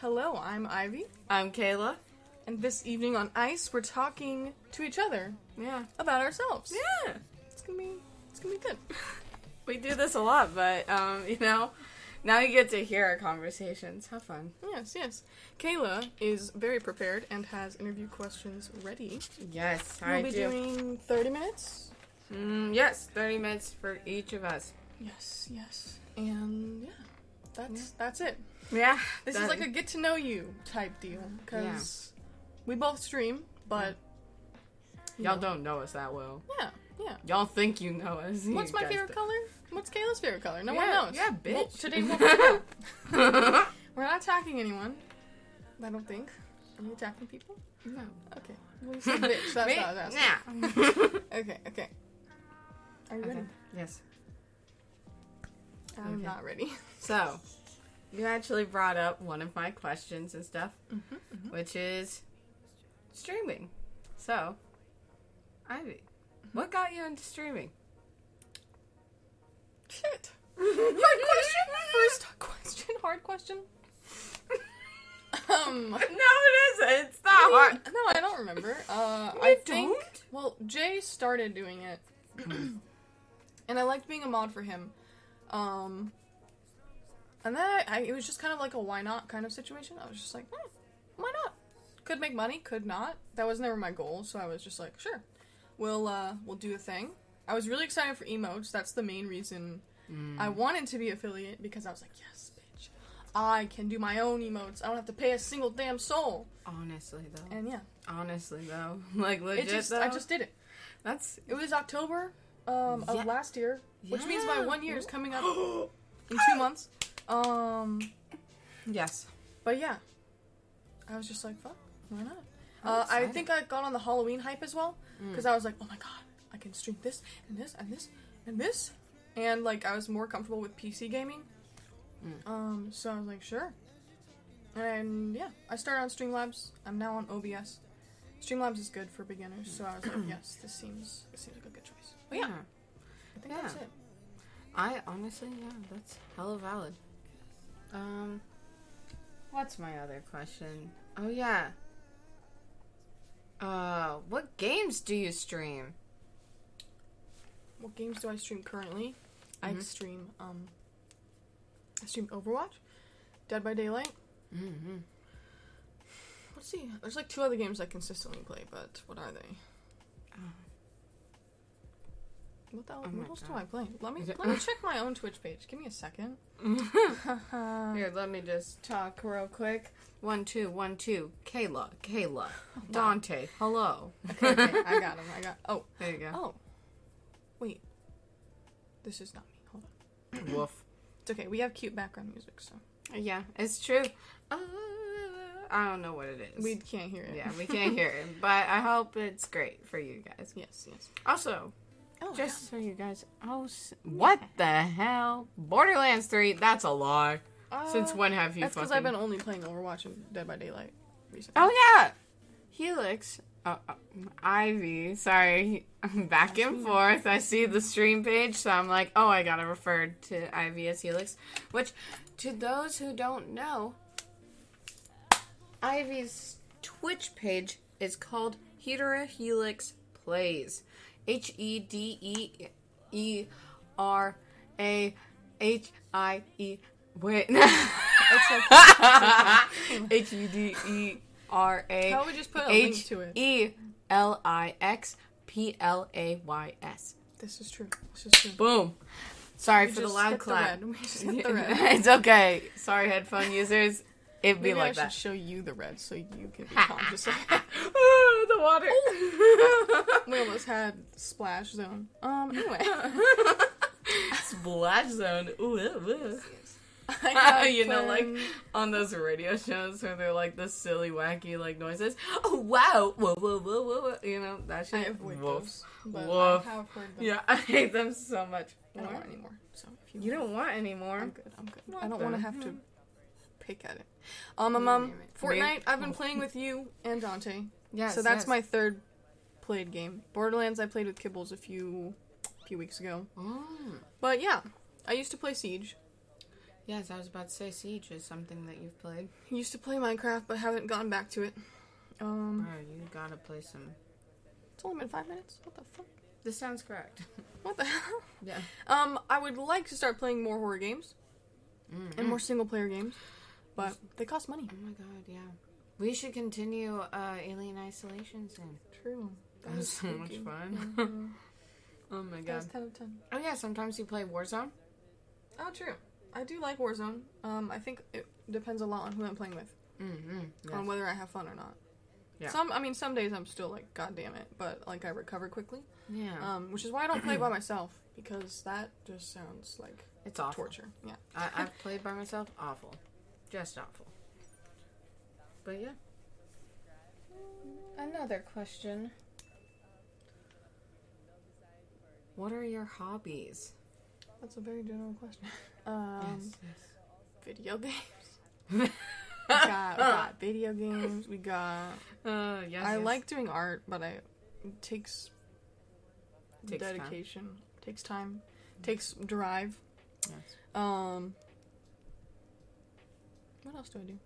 Hello, I'm Ivy, I'm Cayla. and this evening on Ice, we're talking to each other Yeah. about ourselves. Yeah. It's gonna be, it's gonna be good. We do this a lot, but um, you know, now you get to hear our conversations. Have fun. Yes, yes. Cayla is very prepared and has interview questions ready. Yes, We'll I be do. doing 30 minutes. Mm, yes, thirty minutes for each of us. Yes, yes. And yeah, that's that's it. Yeah. This is like a get to know you type deal because we both stream, but y'all know. don't know us that well. Yeah, yeah. Y'all think you know us. What's my favorite color? What's Cayla's favorite color? No one knows. yeah, Well, bitch. today we'll find out. We're not attacking anyone. I don't think. Are we attacking people? no. Okay. Well, you said bitch. That's Me? what I was asking. Nah. Okay, okay. Are you ready? Yes. I'm Okay. not ready. So, you actually brought up one of my questions and stuff, Mm-hmm, which is streaming. So, Ivy, what got you into streaming? Shit. Hard question. First question. Hard question. Um. No, it isn't. It's not hard. No, I don't remember. Uh, You I think. don't? Well, Jay started doing it, and I liked being a mod for him. Um, and then I, I, it was just kind of like a why not kind of situation. I was just like, hmm, why not? Could make money, could not. That was never my goal, so I was just like, sure, we'll uh, we'll do a thing. I was really excited for emotes. That's the main reason I wanted to be affiliate because I was like, yes, bitch, I can do my own emotes. I don't have to pay a single damn soul. Honestly, though. And yeah, Honestly, though. Like, legit, it just though. I just did it. That's. It was October um, of last year, which means my one year is coming up in two months. Um, yes. but yeah, I was just like, fuck, why not? Uh, I think I got on the Halloween hype as well Mm. because I was like, oh my god, I can stream this and this and this and this, and like I was more comfortable with PC gaming. Mm. Um, so I was like, sure. And yeah, I started on Streamlabs. I'm now on OBS. Streamlabs is good for beginners, so I was like, yes, this seems this seems like a good choice. But yeah, I think that's it. I honestly, yeah, that's hella valid. Um, what's my other question? Oh yeah. Uh, what games do you stream? What games do I stream currently? I Mhm. stream um I stream Overwatch, Dead by Daylight. Mm-hmm. Let's see. There's like two other games I consistently play, but what are they? What the hell, Oh what else do I play? Let me it- let me check my own Twitch page. Give me a second. Here, let me just talk real quick. One, two, one, two. Cayla, Cayla, Dante. Hello. okay, okay, I got him. I got. Oh, There you go. oh. Wait. This is not me. Hold on. Woof. It's okay. We have cute background music, so Yeah, it's true. Uh, I don't know what it is. we can't hear it. yeah, we can't hear it, but I hope it's great for you guys. Yes. Yes. Also, Oh, just so you guys, oh, s- what the hell? Borderlands Three? That's a lie. yeah. Since Uh, when have you That's because fucking? I've been only playing Overwatch and Dead by Daylight recently. Oh yeah, Helix. Uh, uh, Ivy, sorry, back and forth. I see the stream page, so I'm like, oh, I gotta refer to Ivy as Helix. Which, to those who don't know, Ivy's Twitch page is called Hedera Helix Plays. H E D E E R A H I E. Wait. H E D E R A How we just put a link to it? E L I X P L A Y S. This is true. This is true. Boom. Sorry We for the loud clap. red. We just hit the it's okay. Sorry, headphone users. It'd be Maybe like I should that. show you the red so you can be conscious of it. The water. We almost had splash zone. Um. Anyway, Splash zone. Ooh, ooh, ooh. I have you know, like on those radio shows where they're like the silly, wacky like noises. Oh wow, whoa, whoa, whoa, whoa, whoa. You know that shit. I avoid Woof. those, but Woof. I have heard them. Yeah, I hate them so much. I don't want anymore. So if you, You don't want anymore. I'm good. I'm good. What I don't want to have to pick at it. Um, um, um, Fortnite. I've been playing with you and Dante. Yes. so that's yes. my third played game. Borderlands. I played with Kibbles a few, few weeks ago. Mm. But yeah, I used to play Siege. Yes, I was about to say Siege is something that you've played. Used to play Minecraft, but haven't gotten back to it. Um, Oh, you gotta play some. it's only been five minutes. What the fuck? This sounds correct. What the hell? yeah. Um, I would like to start playing more horror games Mm. and more single player games, but they cost money. Oh my god, yeah. We should continue uh, Alien Isolation soon. True. That was so much fun. Mhm. Oh my That was god. ten of ten. Oh yeah, sometimes you play Warzone. Oh, true. I do like Warzone. Um, I think it depends a lot on who I'm playing with, Mm-hmm. on whether I have fun or not. Yeah. Some, I mean, some days I'm still like, God damn it, but like I recover quickly. Yeah. Um, which is why I don't play by myself because that just sounds like it's awful. torture. Yeah. I, I've played by myself. Awful. Just awful. But yeah. Another question. What are your hobbies? That's a very general question. Um, video games. We got, we got video games. We got. Uh, yes. I yes. like doing art, but I it takes, Takes time. dedication. Takes time. Takes drive. Yes. Um. What else do I do?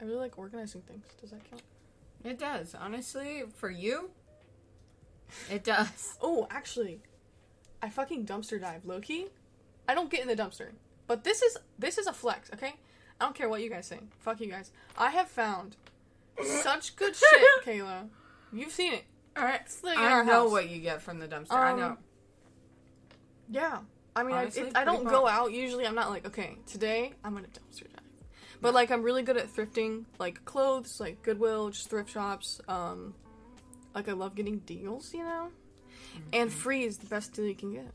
I really like organizing things. Does that count? It does. Honestly, for you, it does. Oh, actually, I fucking dumpster dive, Loki. I don't get in the dumpster, but this is this is a flex, okay? I don't care what you guys say. Fuck you guys. I have found such good shit, Cayla. You've seen it. All right. Like I know house. what you get from the dumpster. I Um, know. Yeah. I mean, I, it, I don't pretty go out. Usually, I'm not like, okay, today I'm gonna dumpster dive. But like, I'm really good at thrifting, like clothes, like Goodwill, just thrift shops. Um, like I love getting deals, you know. And Mm-hmm. free is the best deal you can get.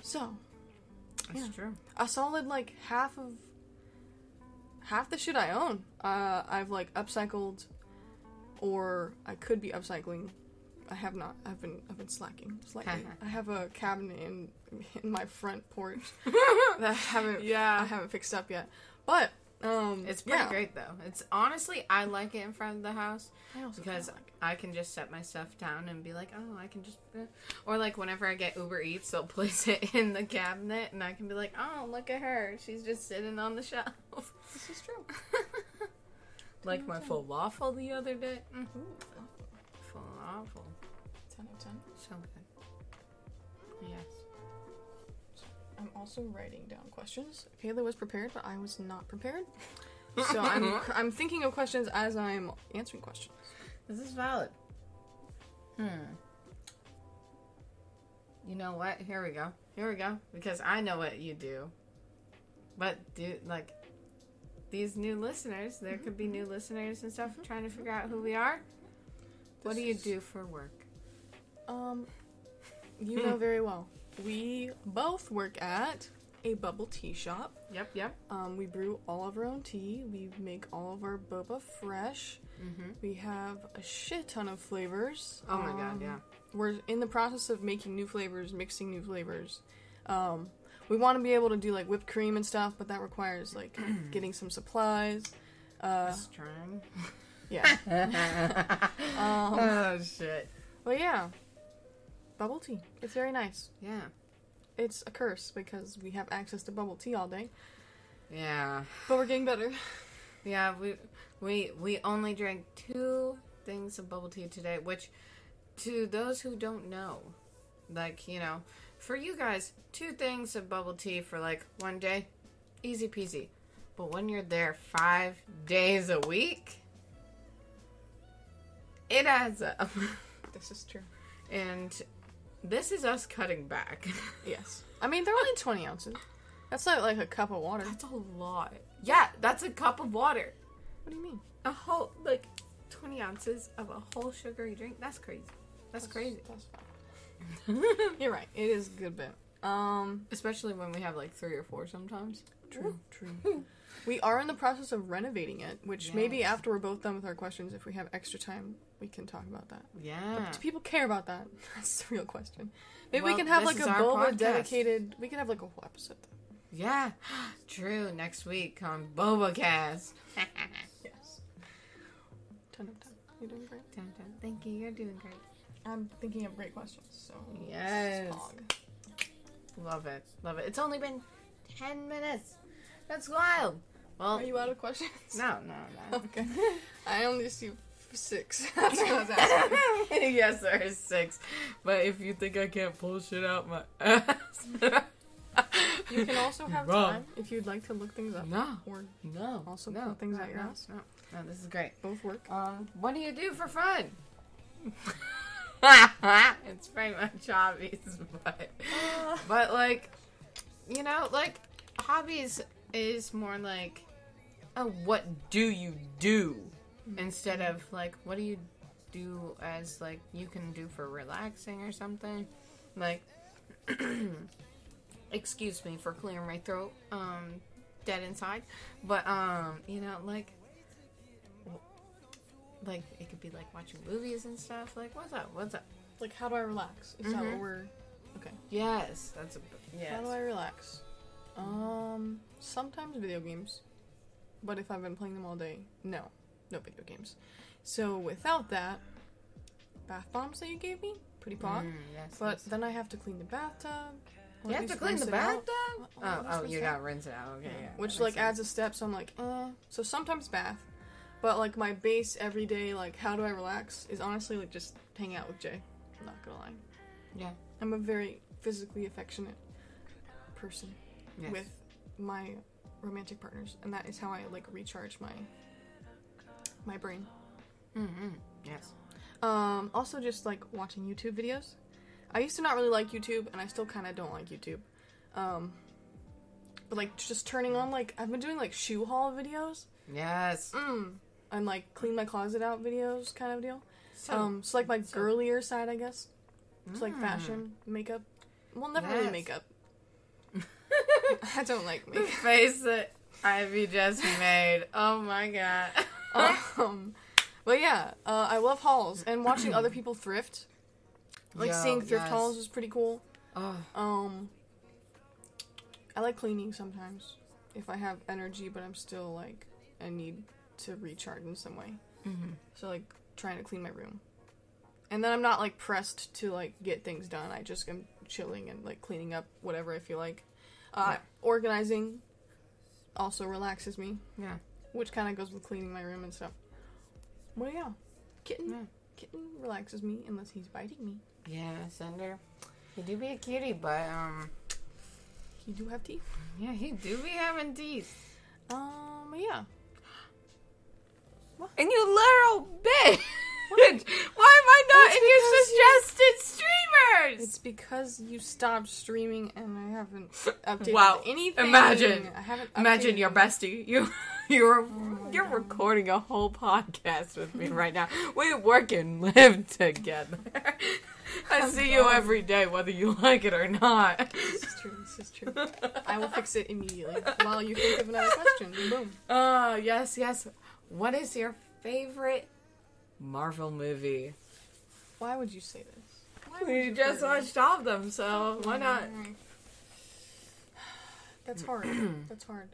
So That's yeah. true. a solid like half of half the shit I own. Uh, I've like upcycled, or I could be upcycling. I have not. I've been I've been slacking slightly. I have a cabinet in in my front porch that I haven't yeah I haven't fixed up yet. But um, It's pretty yeah. great though. It's honestly, I like it in front of the house I also because like I can just set my stuff down and be like, oh, I can just, eh. or like whenever I get Uber Eats, they'll place it in the cabinet and I can be like, oh, look at her, she's just sitting on the shelf. this is true. like my falafel the other day. Mm, Ooh, falafel, ten of ten. so good. Also writing down questions. Cayla was prepared, but I was not prepared. So I'm I'm thinking of questions as I'm answering questions. This is valid. Hmm. You know what? Here we go. Here we go. Because I know what you do. But do like these new listeners, there could be new listeners and stuff trying to figure out who we are. What do you is- do for work? Um, you know very well. We both work at a bubble tea shop. Yep, yep. Um, we brew all of our own tea. We make all of our boba fresh. Mm-hmm. We have a shit ton of flavors. Oh my god, Um, yeah. We're in the process of making new flavors, mixing new flavors. Um, we want to be able to do like whipped cream and stuff, but that requires like getting some supplies. Uh, Strong. yeah. Um, oh shit. Well, yeah, bubble tea. It's very nice. Yeah. It's a curse because we have access to bubble tea all day, Yeah. but we're getting better. Yeah, we we we only drank two things of bubble tea today, which to those who don't know, like, you know, for you guys, two things of bubble tea for like one day, easy peasy. But when you're there 5 days a week, it adds up. This is true. and this is us cutting back. Yes. I mean, they're only 20 ounces. That's not like a cup of water. That's a lot. Yeah, that's a cup of water. What do you mean? A whole like 20 ounces of a whole sugary drink. That's crazy. That's crazy. That's fine. You're right. It is a good bit. Um, Especially when we have like three or four sometimes. true, true. we are in the process of renovating it, which maybe after we're both done with our questions, if we have extra time, we can talk about that. Yeah. Do people care about that? That's the real question. Maybe Well, we can have like a boba podcast. dedicated. We can have like a whole episode. Yeah. True. Next week on BobaCast. Yes. Ten of ten. You're doing great. Dun, dun. Thank you. You're doing great. I'm thinking of great questions. So Yes. Love it. Love it. It's only been 10 minutes. That's wild. Well, Are you out of questions? no, no, no. Okay. I only see six. That's what I was asking. yes, there is six. But if you think I can't pull shit out my ass. You can also have Wrong. time if you'd like to look things up. No. Or No. Also no, pull things no, out your no, ass? No, no, this is great. both work. Um, what do you do for fun? it's pretty much hobbies, but but like, you know, like hobbies is more like, oh, what do you do instead of like, what do you do as like you can do for relaxing or something, like. excuse me for clearing my throat um dead inside but um you know like like it could be like watching movies and stuff. Like, what's up? What's up? Like, how do I relax? Is that Mhm. what we're. Okay. Yes, that's a yes. How do I relax? Um, sometimes video games. But if I've been playing them all day, no. No video games. So without that, bath bombs that you gave me, pretty pot. Mm, yes, But yes. then I have to clean the bathtub. you have to clean the bathtub. Oh, oh, you got to rinse it out. Okay, Yeah, yeah. Which like makes adds a step, so I'm like, eh. So sometimes bath, but like my base everyday like how do I relax is honestly like just hang out with Jay. I'm not gonna lie. Yeah. I'm a very physically affectionate person. Yes. with my romantic partners, and that is how I like recharge my my brain. Mm-hmm. Yes. Um, also just like watching YouTube videos. I used to not really like YouTube, and I still kind of don't like YouTube. Um, but like just turning on like I've been doing like shoe haul videos. Yes. Mm. And like clean my closet out videos kind of deal. So, um, so like my so- girlier side, I guess. It's like Mm. fashion, makeup. Well, never really makeup. I don't like the makeup. face that Ivy just made. Oh my god. um, but yeah, uh, I love hauls and watching other people thrift. Like Yo, seeing thrift yes. hauls is pretty cool. oh, Um, I like cleaning sometimes if I have energy, but I'm still like I need to recharge in some way. mm-hmm. So like trying to clean my room, and then I'm not like pressed to like get things done. I just am chilling and like cleaning up whatever I feel like. Uh. Organizing also relaxes me. Yeah. which kind of goes with cleaning my room and stuff. Well, yeah, kitten, Yeah. kitten relaxes me unless he's biting me. Yeah, Cinder. He do be a cutie, but um, He do have teeth. yeah, he do be having teeth. Um, yeah. And you little bitch! Why am I not It's in your suggested streamers? It's because you stopped streaming and I haven't updated Wow. anything. Imagine. I haven't Imagine your bestie. You, you're, oh my you're God. recording a whole podcast with me right now. We work and live together. I I'm see you every day, whether you like it or not. This is true. This is true. I will fix it immediately while you think of another question. Boom. Oh yes, yes. What is your favorite Marvel movie? Why would you say this? Why would We you just say this? watched all of them, so why not? That's hard. That's hard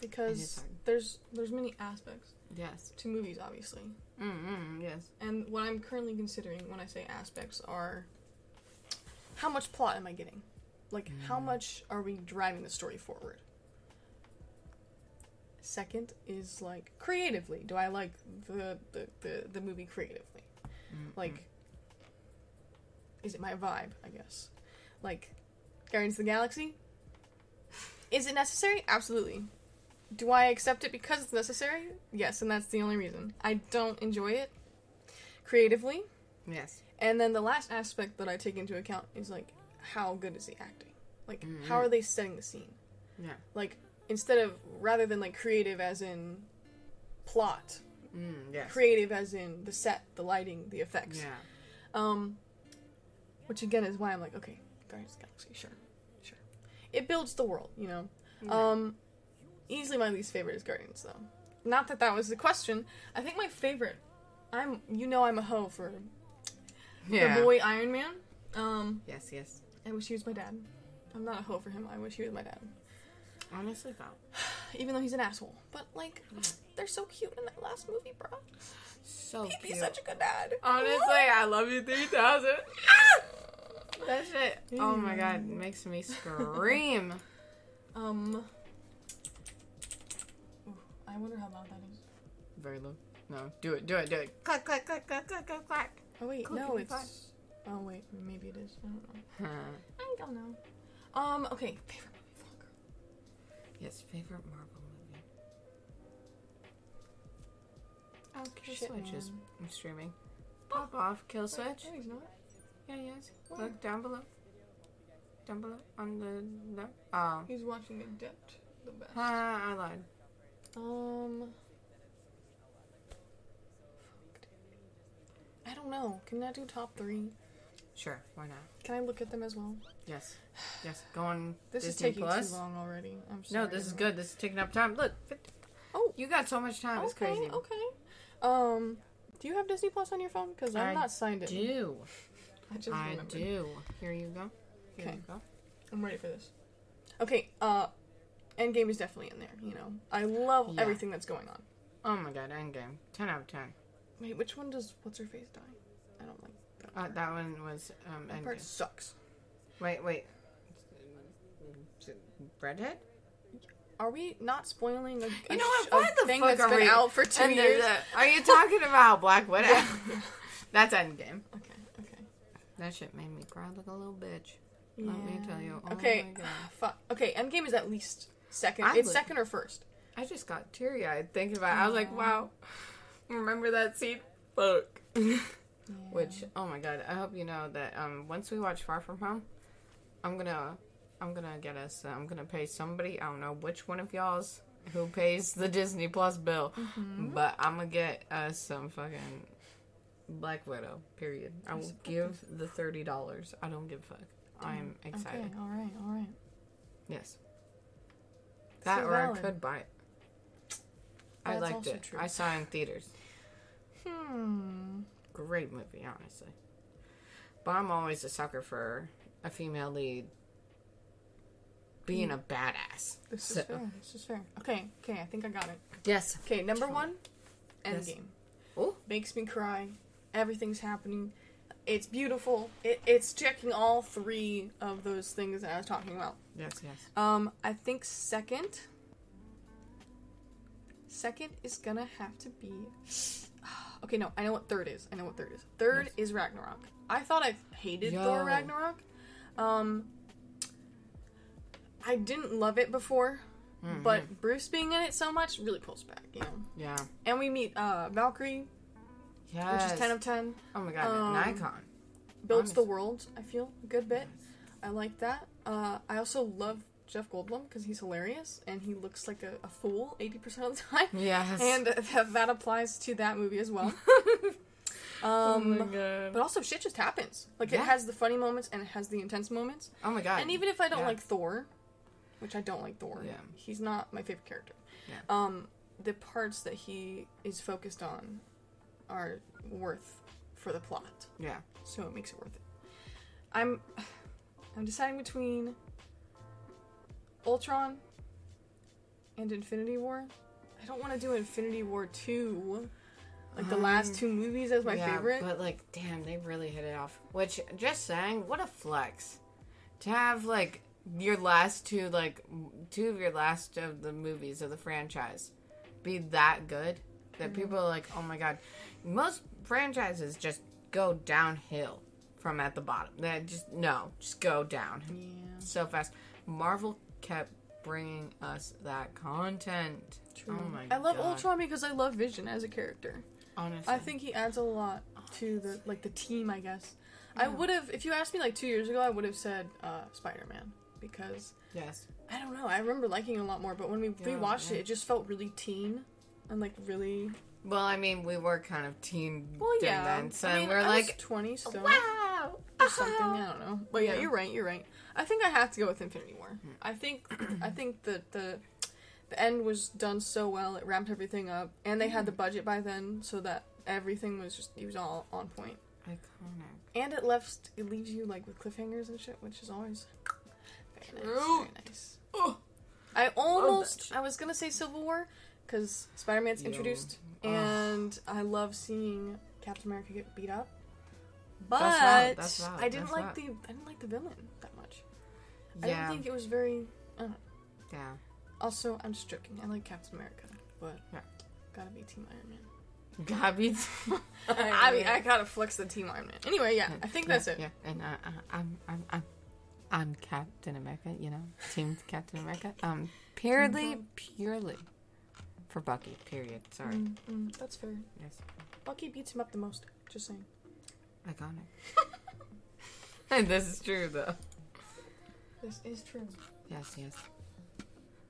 because hard. there's there's many aspects Yes. to movies, obviously. Mm-mm, yes. And what I'm currently considering when I say aspects are how much plot am I getting? Like, how Mm. much are we driving the story forward? Second is like creatively. Do I like the the, the, the movie creatively? Like, is it my vibe? I guess. Like, Guardians of the Galaxy. Is it necessary? Absolutely. Do I accept it because it's necessary? Yes, and that's the only reason. I don't enjoy it creatively. Yes. And then the last aspect that I take into account is like how good is the acting? Like Mhm. how are they setting the scene? Yeah. Like instead of rather than like creative as in plot, Mm, yes. creative as in the set, the lighting, the effects. Yeah. Um which again is why I'm like, okay, Guardians of the Galaxy, sure. Sure. It builds the world, you know. Um easily my least favorite is Guardians though. Not that that was the question. I think my favorite I'm you know I'm a hoe for yeah. the boy Iron Man. Um Yes, yes. I wish he was my dad. I'm not a hoe for him. I wish he was my dad. Honestly, thought Even though he's an asshole. But, like, they're so cute in that last movie, bro. so cute. He'd be cute. such a good dad. Honestly, I love you three thousand. that shit. Oh my god, it makes me scream. Um. Ooh, I wonder how loud that is. Very low. No, do it, do it, do it. Clack, clack, clack, clack, clack, clack, clack. Oh wait, Cool, no, give me it's. Oh wait, maybe it is. I don't know. I don't know. Um. Okay. Favorite movie Fall Girl. Yes, favorite Marvel movie. Oh, Kill Shit, Switch is streaming. Pop off, Kill Switch. No, he's not. Yeah, yes. Where? Look down below. Down below on the no. Oh. He's watching Adept the best. Ah, I lied. Um. I don't know. Can I do top three? Sure, why not? Can I look at them as well? Yes, yes. Go on. This Disney is taking Plus. too long already. I'm sorry. No, this is good. This is taking up time. Look. Oh. you got so much time. Okay, It's crazy. okay. Um, do you have Disney Plus on your phone? Because I'm I not signed in. Do I just I remembered. do? Here you go. Here Okay. you go. I'm ready for this. Okay. Uh, Endgame is definitely in there. You know, I love Yeah. everything that's going on. Oh my god, Endgame. Ten out of ten. Wait, which one does what's her face die? I don't like that. Uh, that one was um that part Endgame. sucks. Wait, wait. Redhead? Are we not spoiling a, a You know what? sh- Why the thing fuck that's are been we- out for two And years? a- are you talking about Black Widow? That's Endgame. Okay. Okay. That shit made me cry like a little bitch. Let me tell you. Oh okay. my God. Fuck. Okay. Endgame is at least second. I it's would- second or first. I just got teary eyed thinking about it. I was like, wow. Remember that scene? Fuck. Yeah. Which, oh my god, I hope you know that um once we watch Far From Home, I'm gonna I'm gonna get us I'm gonna pay somebody, I don't know which one of y'all's who pays the Disney Plus bill. Mm-hmm. But I'm gonna get us some fucking Black Widow, period. I will give the thirty dollars. I don't give a fuck. I am excited. Okay. All right. All right. Yes. That So or I could buy it. I liked it. true. I saw it in theaters. Hmm. Great movie, honestly. But I'm always a sucker for a female lead being a badass. This So- is fair. This is fair. Okay. Okay. I think I got it. Yes. Okay. Number one. Yes. Endgame. Oh. Makes me cry. Everything's happening. It's beautiful. It, it's checking all three of those things that I was talking about. Yes, yes. Um, I think second. Second is gonna have to be. Okay, no, I know what third is. I know what third is. Third Yes. is Ragnarok. I thought I hated Yo. Thor Ragnarok. Um, I didn't love it before, Mhm. but Bruce being in it so much really pulls back, you know. yeah. And we meet uh, Valkyrie, Yes. which is ten of ten. oh my god, um, an icon. Builds the world. I feel a good bit. I like that. Uh, I also love Jeff Goldblum because he's hilarious and he looks like a, a fool 80% of the time. Yes. And that, that applies to that movie as well. oh Um, my god. but also, shit just happens. Like, it has the funny moments and it has the intense moments. oh my god. And even if I don't Yeah. like Thor, which I don't like Thor, Yeah. he's not my favorite character. Yeah. Um, the parts that he is focused on are worth for the plot. yeah. so it makes it worth it. I'm I'm deciding between Ultron and Infinity War. I don't want to do Infinity War 2 like the last Um, two movies as my yeah, favorite. But like, damn, they really hit it off. Which, just saying, what a flex to have like your last two, like two of your last of the movies of the franchise be that good that Mm-hmm. people are like, oh my god. Most franchises just go downhill from at the bottom. They just no, just go down yeah. so fast. Marvel kept bringing us that content. True. Oh my I love God. Ultron because I love Vision as a character. Honestly, I think he adds a lot to the like the team, I guess. I would have if you asked me like 2 years ago, I would have said uh Spider-Man because yes. I don't know. I remember liking it a lot more, but when we Yeah, rewatched yeah. it, it just felt really teen and like really. Well, I mean, we were kind of teen Well, yeah. then, so I mean, we're I like, was twenty still, wow, or something. I don't know. But yeah, Yeah. you're right. You're right. I think I have to go with Infinity War. Hmm. I think I think that the the end was done so well. It ramped everything up, and they Hmm. had the budget by then, so that everything was just it was all on point. Iconic. And it left it leaves you like with cliffhangers and shit, which is always very nice. True. Very nice. Oh, I almost. I was gonna say Civil War because Spider Man's introduced, Ugh. and I love seeing Captain America get beat up. But That's that's I didn't that's like the I didn't like the villain that much. I yeah, didn't think it was very. Uh, Yeah. Also, I'm just joking. I like Captain America, but Yeah. gotta be Team Iron Man. Gabby. I mean, I gotta flex the Team Iron Man. Anyway, yeah, I think that's it. Yeah, and uh, uh, I'm, I'm, I'm, I'm Captain America. You know, Team Captain America. Um, purely, purely for Bucky. Period. Sorry. Mm, mm, that's fair. Yes. Bucky beats him up the most. Just saying. Iconic. and this is true though. This is true. Yes, yes.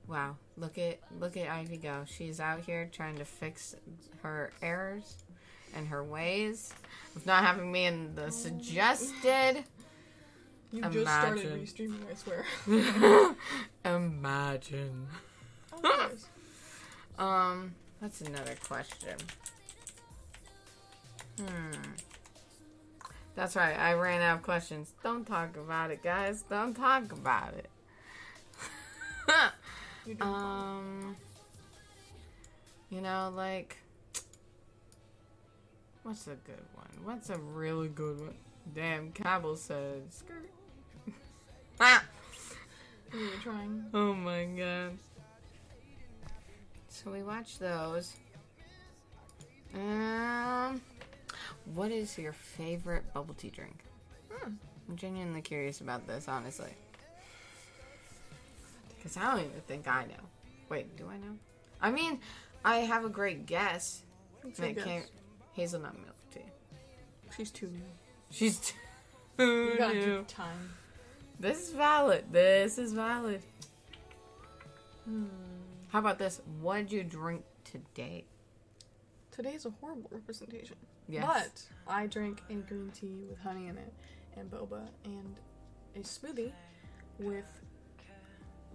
Wow, look at look at Ivy go. She's out here trying to fix her errors and her ways of not having me in the suggested. You just started restreaming, I swear. Imagine. Oh. Um, that's another question. Hmm. That's right. I ran out of questions. Don't talk about it, guys. Don't talk about it. You're doing fine. Um, you know, like, what's a good one? What's a really good one? Damn, Cabell said, skirt. ah! You were trying. Oh my god. So we watched those. Um, what is your favorite bubble tea drink? Hmm. I'm genuinely curious about this, honestly. Because I don't even think I know. Wait, do I know? I mean, I have a great guess. Let's And say it guess. hazelnut milk tea. She's too new. She's too You gotta new. give time. This is valid. This is valid. Hmm. How about this? What did you drink today? Today's a horrible representation. Yes. But I drank a green tea with honey in it and boba and a smoothie with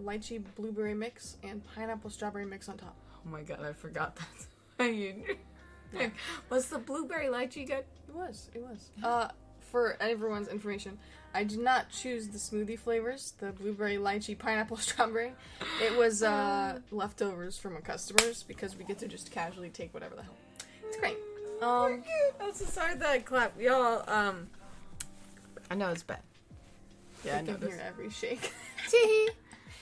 lychee blueberry mix and pineapple strawberry mix on top. Oh my god, I forgot that's how you. Yeah. Was the blueberry lychee good? It was. It was. Uh, for everyone's information, I did not choose the smoothie flavors, the blueberry, lychee, pineapple, strawberry. It was uh, leftovers from a customers because we get to just casually take whatever the hell. It's great. Um, I'm so sorry that I clapped. Y'all, um. I know it's bad. Yeah, I you know can this. hear every shake.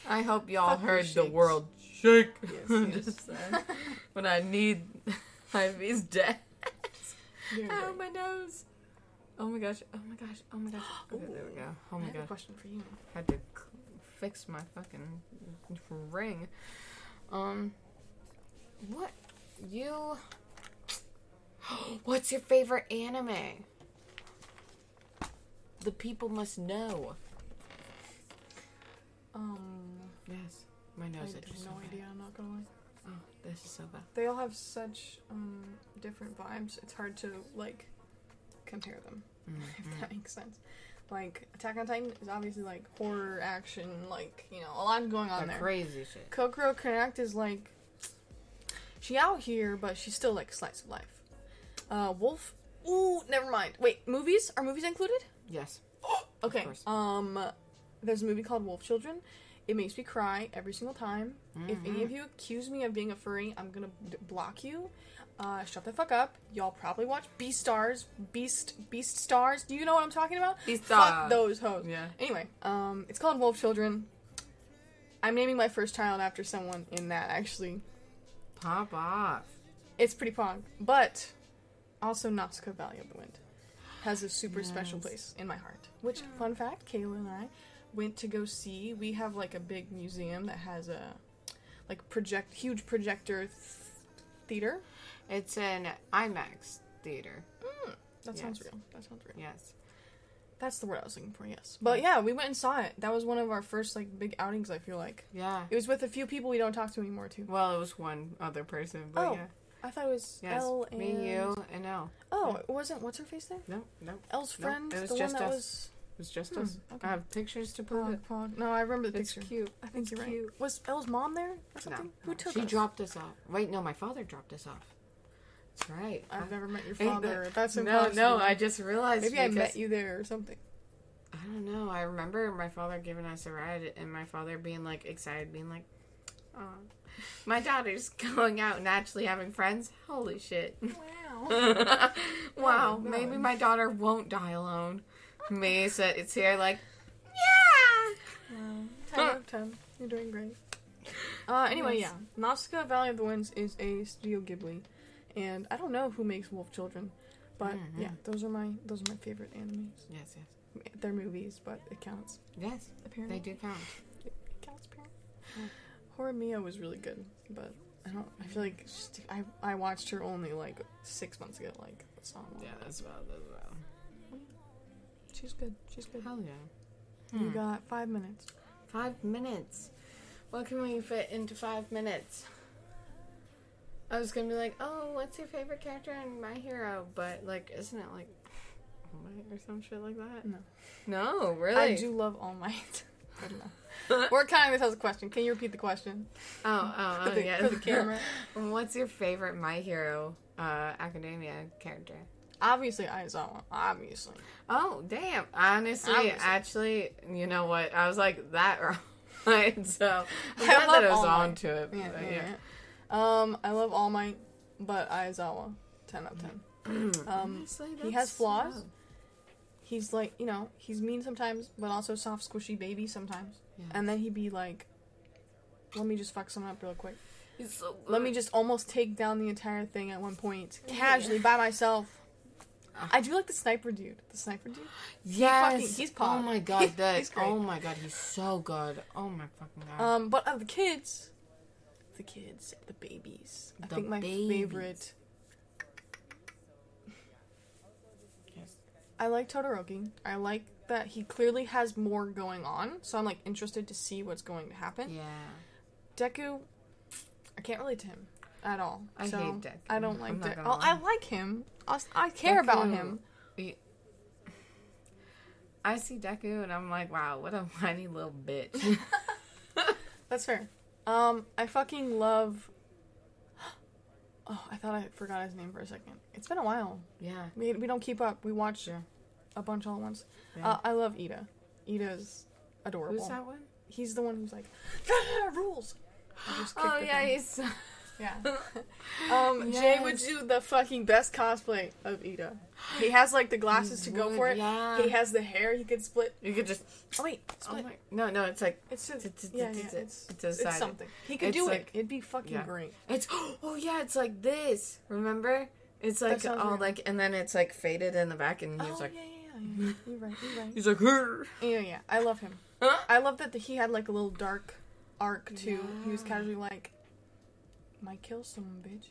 I hope y'all Fuck your heard the shakes. world shake. Yes, yes. just when I need Ivy's dead. Very Ow, good. my nose. Oh my gosh. Oh my gosh. Oh my gosh. Okay, there we go. Oh I my have a gosh. question for you. Had to fix my fucking ring. Um, what you? What's your favorite anime? The people must know. Um, Yes, my nose I nose have itches so no bad. idea. I'm not gonna lie. Oh, this is so bad. They all have such um different vibes. It's hard to like compare them. If Mhm. that makes sense. Like Attack on Titan is obviously like horror, action, like you know a lot going on That there. crazy shit. Kokoro Connect is like she out here, but she's still like slice of life. Uh, Wolf. Ooh, never mind. Wait, movies are movies included? Yes. Okay. Um, there's a movie called Wolf Children. It makes me cry every single time. If any of you accuse me of being a furry, I'm gonna d- block you. Uh, shut the fuck up. Y'all probably watch Beastars, Beast Beastars. Do you know what I'm talking about? Beast Fuck those hoes. Yeah. Anyway, um, it's called Wolf Children. I'm naming my first child after someone in that. Actually, Pop off. it's pretty pog, but also Nausicaa Valley of the Wind has a super special place in my heart. Which, fun fact, Cayla and I went to go see. We have like a big museum that has a like project huge projector th- theater. It's an IMAX theater. Mm, that sounds real. That sounds real. Yes. That's the word I was looking for. Yes, but mm. yeah, we went and saw it. That was one of our first like big outings. I feel like Yeah. it was with a few people we don't talk to anymore too. Well, it was one other person, but Oh, yeah. I thought it was Yes. Elle and Me, you, and Elle. Oh, Yeah. it wasn't what's her face there? No, no. It Elle's No, friend, it was the just one that us. was was just Hmm, us. okay. I have pictures to prove it. No, I remember the It's picture. cute. I think It's you're cute. right. Was Elle's mom there or No. Who no. took She us? dropped us off. Wait, no, my father dropped us off. That's right. I've never met your father. that- That's no, impossible. no. I just realized. maybe I met you there or something. I don't know. I remember my father giving us a ride, and my father being like excited, being like, "Oh, my daughter's going out and actually having friends. Holy shit! Wow. wow, Oh, maybe my daughter won't die alone." Me, so it's here like, yeah. Ten out of ten. You're doing great. Uh, anyway, Yes. yeah, Nausicaa Valley of the Winds is a Studio Ghibli, and I don't know who makes Wolf Children, but Mhm. yeah, those are my those are my favorite animes. Yes, yes. They're movies, but it counts Yes, apparently. they do count. It counts apparently. Horimiya was really good, but I don't. I feel like just, I I watched her only like six months ago. Like that's not. Yeah, that's well, that's well. She's good. She's good. Hell yeah. You Hmm. got five minutes. Five minutes. What can we fit into five minutes? I was gonna be like, oh, what's your favorite character in My Hero? But, like, isn't it like All Might or some shit like that? No. No, really? I do love All Might. We're kind of this has a question. Can you repeat the question Oh, oh, for oh the, yeah. for the camera? What's your favorite My Hero uh, Academia character? Obviously, Aizawa. Obviously. Oh, damn. Honestly, Obviously. actually, you know what? I was like that right. So I'm glad love that I was on to it. Yeah, but yeah, yeah. Um, I love All Might, but Aizawa, ten out of ten. Um, Honestly, he has flaws. He's like, you know, he's mean sometimes, but also soft, squishy baby sometimes. Yeah. And then he'd be like, "Let me just fuck someone up real quick. He's so Let me just almost take down the entire thing at one point, casually by myself." Ah. I do like the sniper dude. The sniper dude. Yes. fucking- he's oh my god, that. He's great. oh my god, he's so good. Oh my fucking god. Um, but of the kids, the kids, the babies. I think my babies. favorite. Yes. I like Todoroki. I like that he clearly has more going on, so I'm like interested to see what's going to happen. Yeah. Deku, I can't relate to him at all. I so hate Deku. I don't like Deku. Oh, I like him. I care about Deku- him. I see Deku and I'm like, wow, what a whiny little bitch. That's fair. Um, I fucking love. Oh, I thought I forgot his name for a second. It's been a while. yeah. We, we don't keep up. We watch Sure. A bunch all at once. yeah. Uh, I love Iida. Iida's adorable. Who's that one? He's the one who's like, rules. Oh yeah, he's. yeah. Um, Jay would do the fucking best cosplay of Iida. He has like the glasses to go for it. Yeah. He has the hair he could split. You could just. Oh wait, Oh split. my. No, no, it's like It's just, It's- it's- yeah, it's- yeah, it's- it's, it's it's, something. He could It's do like- it. It'd be fucking yeah. great. it's. Oh yeah, it's like this. Remember? It's like all weird. like, and then it's like faded in the back, and he's oh like, yeah, yeah, yeah, yeah. You're right. You're right. he's like, her. Yeah, yeah. I love him. Huh? I love that the, he had like a little dark arc too. He was casually like, "Might kill someone, bitch.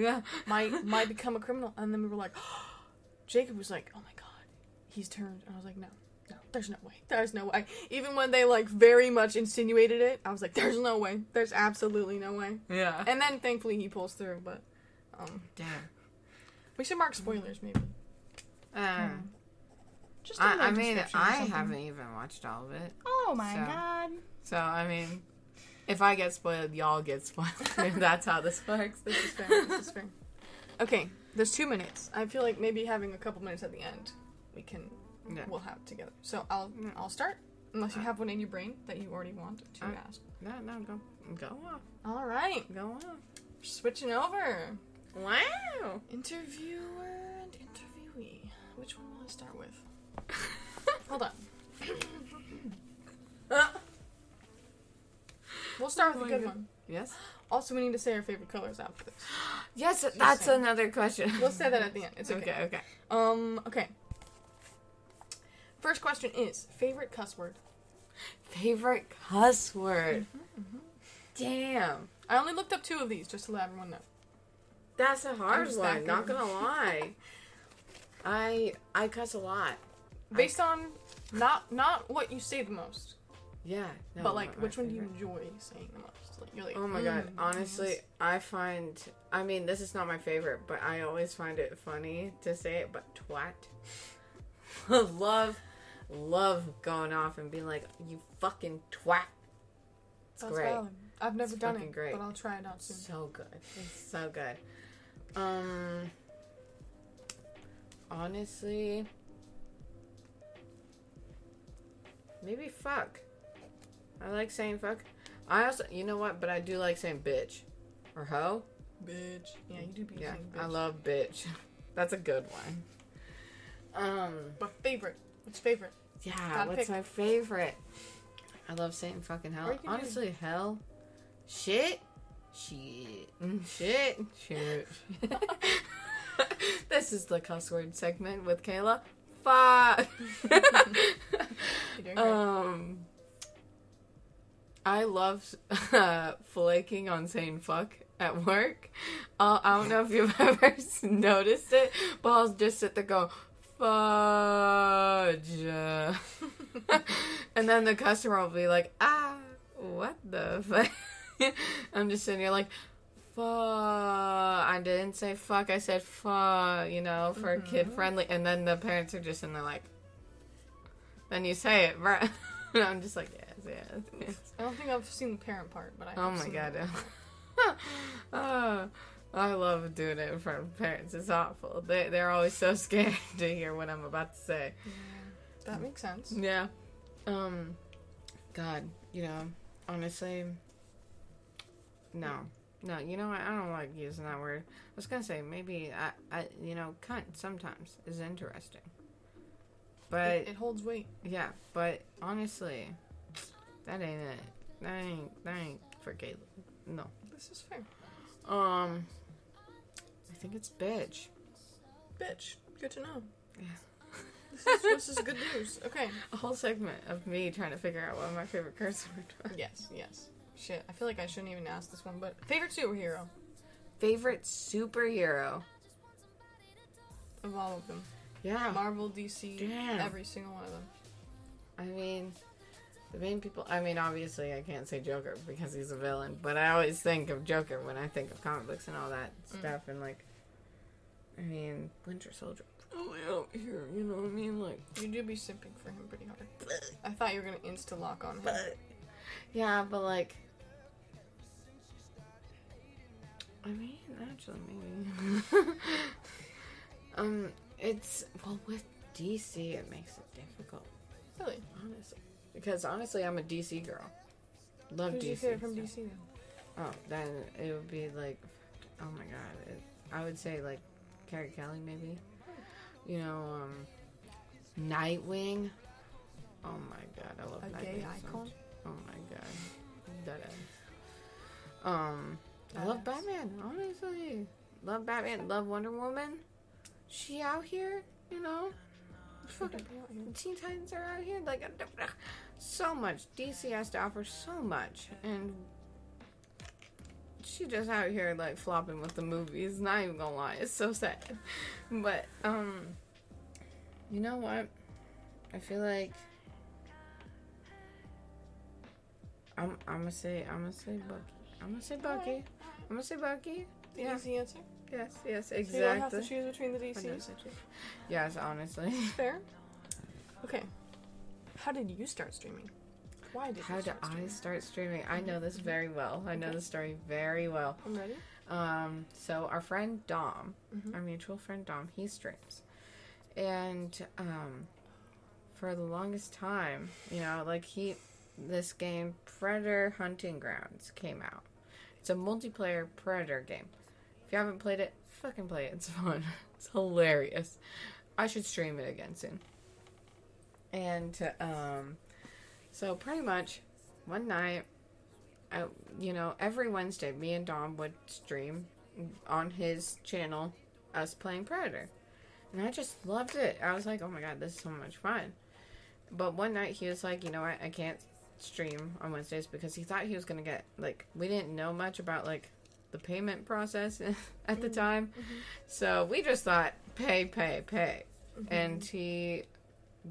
Yeah. Might might become a criminal." And then we were like, Jacob was like, "Oh my god, he's turned." And I was like, "No, no, there's no way. There's no way." Even when they like very much insinuated it, I was like, "There's no way. There's absolutely no way." Yeah. And then thankfully he pulls through. But um, Damn. we should mark spoilers maybe. Uh, Just I, I mean, I haven't even watched all of it. Oh my So- god. So, I mean, if I get spoiled, y'all get spoiled. That's how this works. This is fair. This is fair. Okay, there's two minutes. I feel like maybe having a couple minutes at the end, we can Yeah. we'll have together. So I'll. I'll start unless you uh, have one in your brain that you already want to Alright. ask. No, no, go, go off, All right, go off. switching over. Wow. Interviewer and interviewee. Which one will I start with? Hold on. We'll start with Oh a good one. Yes. Also, we need to say our favorite colors after this. Yes, that's saying. another question. We'll say that at the end. It's okay. okay. Okay. Um. Okay. First question is favorite cuss word. Favorite cuss word. Mm-hmm, Damn. I only looked up two of these just to let everyone know. That's a hard one. Not gonna lie. I I cuss a lot. Based on not not what you say the most, Yeah. no, but like which my one do you enjoy saying the most? Like you're like, Oh my god. "Mm, Honestly, yes." I find I mean this is not my favorite, but I always find it funny to say it, but twat. love love going off and being like, you fucking twat. It's That's great. valid. I've never It's done it, great. but I'll try it out soon. So good. It's so good. Um honestly maybe fuck. I like saying fuck. I also you know what, but I do like saying bitch. Or hoe. Bitch. Yeah, you do be Yeah. saying I love bitch. That's a good one. Um my favorite. What's favorite? yeah, Gotta what's pick. my favorite? I love saying fucking hell. you can do- Honestly, hell. shit, shit, mm, shit, shit. this is the cuss word segment with Cayla. Fuck. You're doing great. um, I love uh, flaking on saying fuck at work. Uh, I don't know if you've ever noticed it, but I'll just sit there go fudge, and then the customer will be like, ah, what the fuck? I'm just sitting here like. Fuck. I didn't say fuck. I said fuck, you know, for kid friendly. And then the parents are just in there like, then you say it, right? and I'm just like, yes, yes, yes. I don't think I've seen the parent part, but I. Oh my god. oh, I love doing it in front of parents. It's awful. They, they're always so scared to hear what I'm about to say. That makes sense. Yeah. Um, God, you know, honestly, no. No, you know what? I don't like using that word. I was gonna say maybe I, I you know, cunt sometimes is interesting, but It, it holds weight. Yeah, but honestly, that ain't it. That ain't that ain't for Cayla. No. This is fair. Um, I think it's bitch. Bitch. Good to know. Yeah. This is, this is good news. Okay. A whole segment of me trying to figure out what my favorite curse word was. Yes, yes. Shit, I feel like I shouldn't even ask this one, but favorite superhero Favorite superhero. of all of them. Yeah. Marvel, DC, Damn. every single one of them. I mean, the main people. I mean, obviously, I can't say Joker because he's a villain, but I always think of Joker when I think of comic books and all that mm. stuff. And like, I mean, Winter Soldier. Oh, Probably out here, you know what I mean? Like, You do be simping for him pretty hard. I thought you were gonna insta lock on him. but yeah, but like, I mean, actually, maybe. um, it's well with DC, it makes it difficult, Really? honestly, because honestly, I'm a DC girl. Love Who's DC. your favorite from DC then? Oh, then it would be like, oh my god, it, I would say like Carrie Kelly maybe. You know, um, Nightwing. Oh my god, I love A Nightwing. gay so icon? much. Oh my god, that is. Um, I love Batman. Honestly, love Batman. Love Wonder Woman. She out here, you know. Fucking Teen Titans are out here. Like so much. DC has to offer so much, and she just out here like flopping with the movies. Not even gonna lie, it's so sad. But um, you know what? I feel like I'm. I'm gonna say. I'm gonna say Bucky. I'm gonna say Bucky. I'm gonna say Bucky. The Yeah. easy answer. Yes. Yes. exactly. So you don't have to choose between the DCs. Yes, honestly. Fair. Okay. How did you start streaming? Why did How did I start streaming? I know this very well. I know Okay. the story very well. I'm ready. Um, so our friend Dom, Mhm. our mutual friend Dom, he streams, and um, for the longest time, you know, like he, this game Predator Hunting Grounds came out. It's a multiplayer Predator game. If you haven't played it, fucking play it. It's fun. It's hilarious. I should stream it again soon. And um, so pretty much one night I, you know, every Wednesday, me and Dom would stream on his channel us playing Predator. And I just loved it. I was like, oh my god, this is so much fun. But one night he was like, you know what, I can't stream on Wednesdays because he thought he was going to get, like, we didn't know much about, like, the payment process at the mm-hmm. time. Mm-hmm. So we just thought, pay, pay, pay. Mm-hmm. And he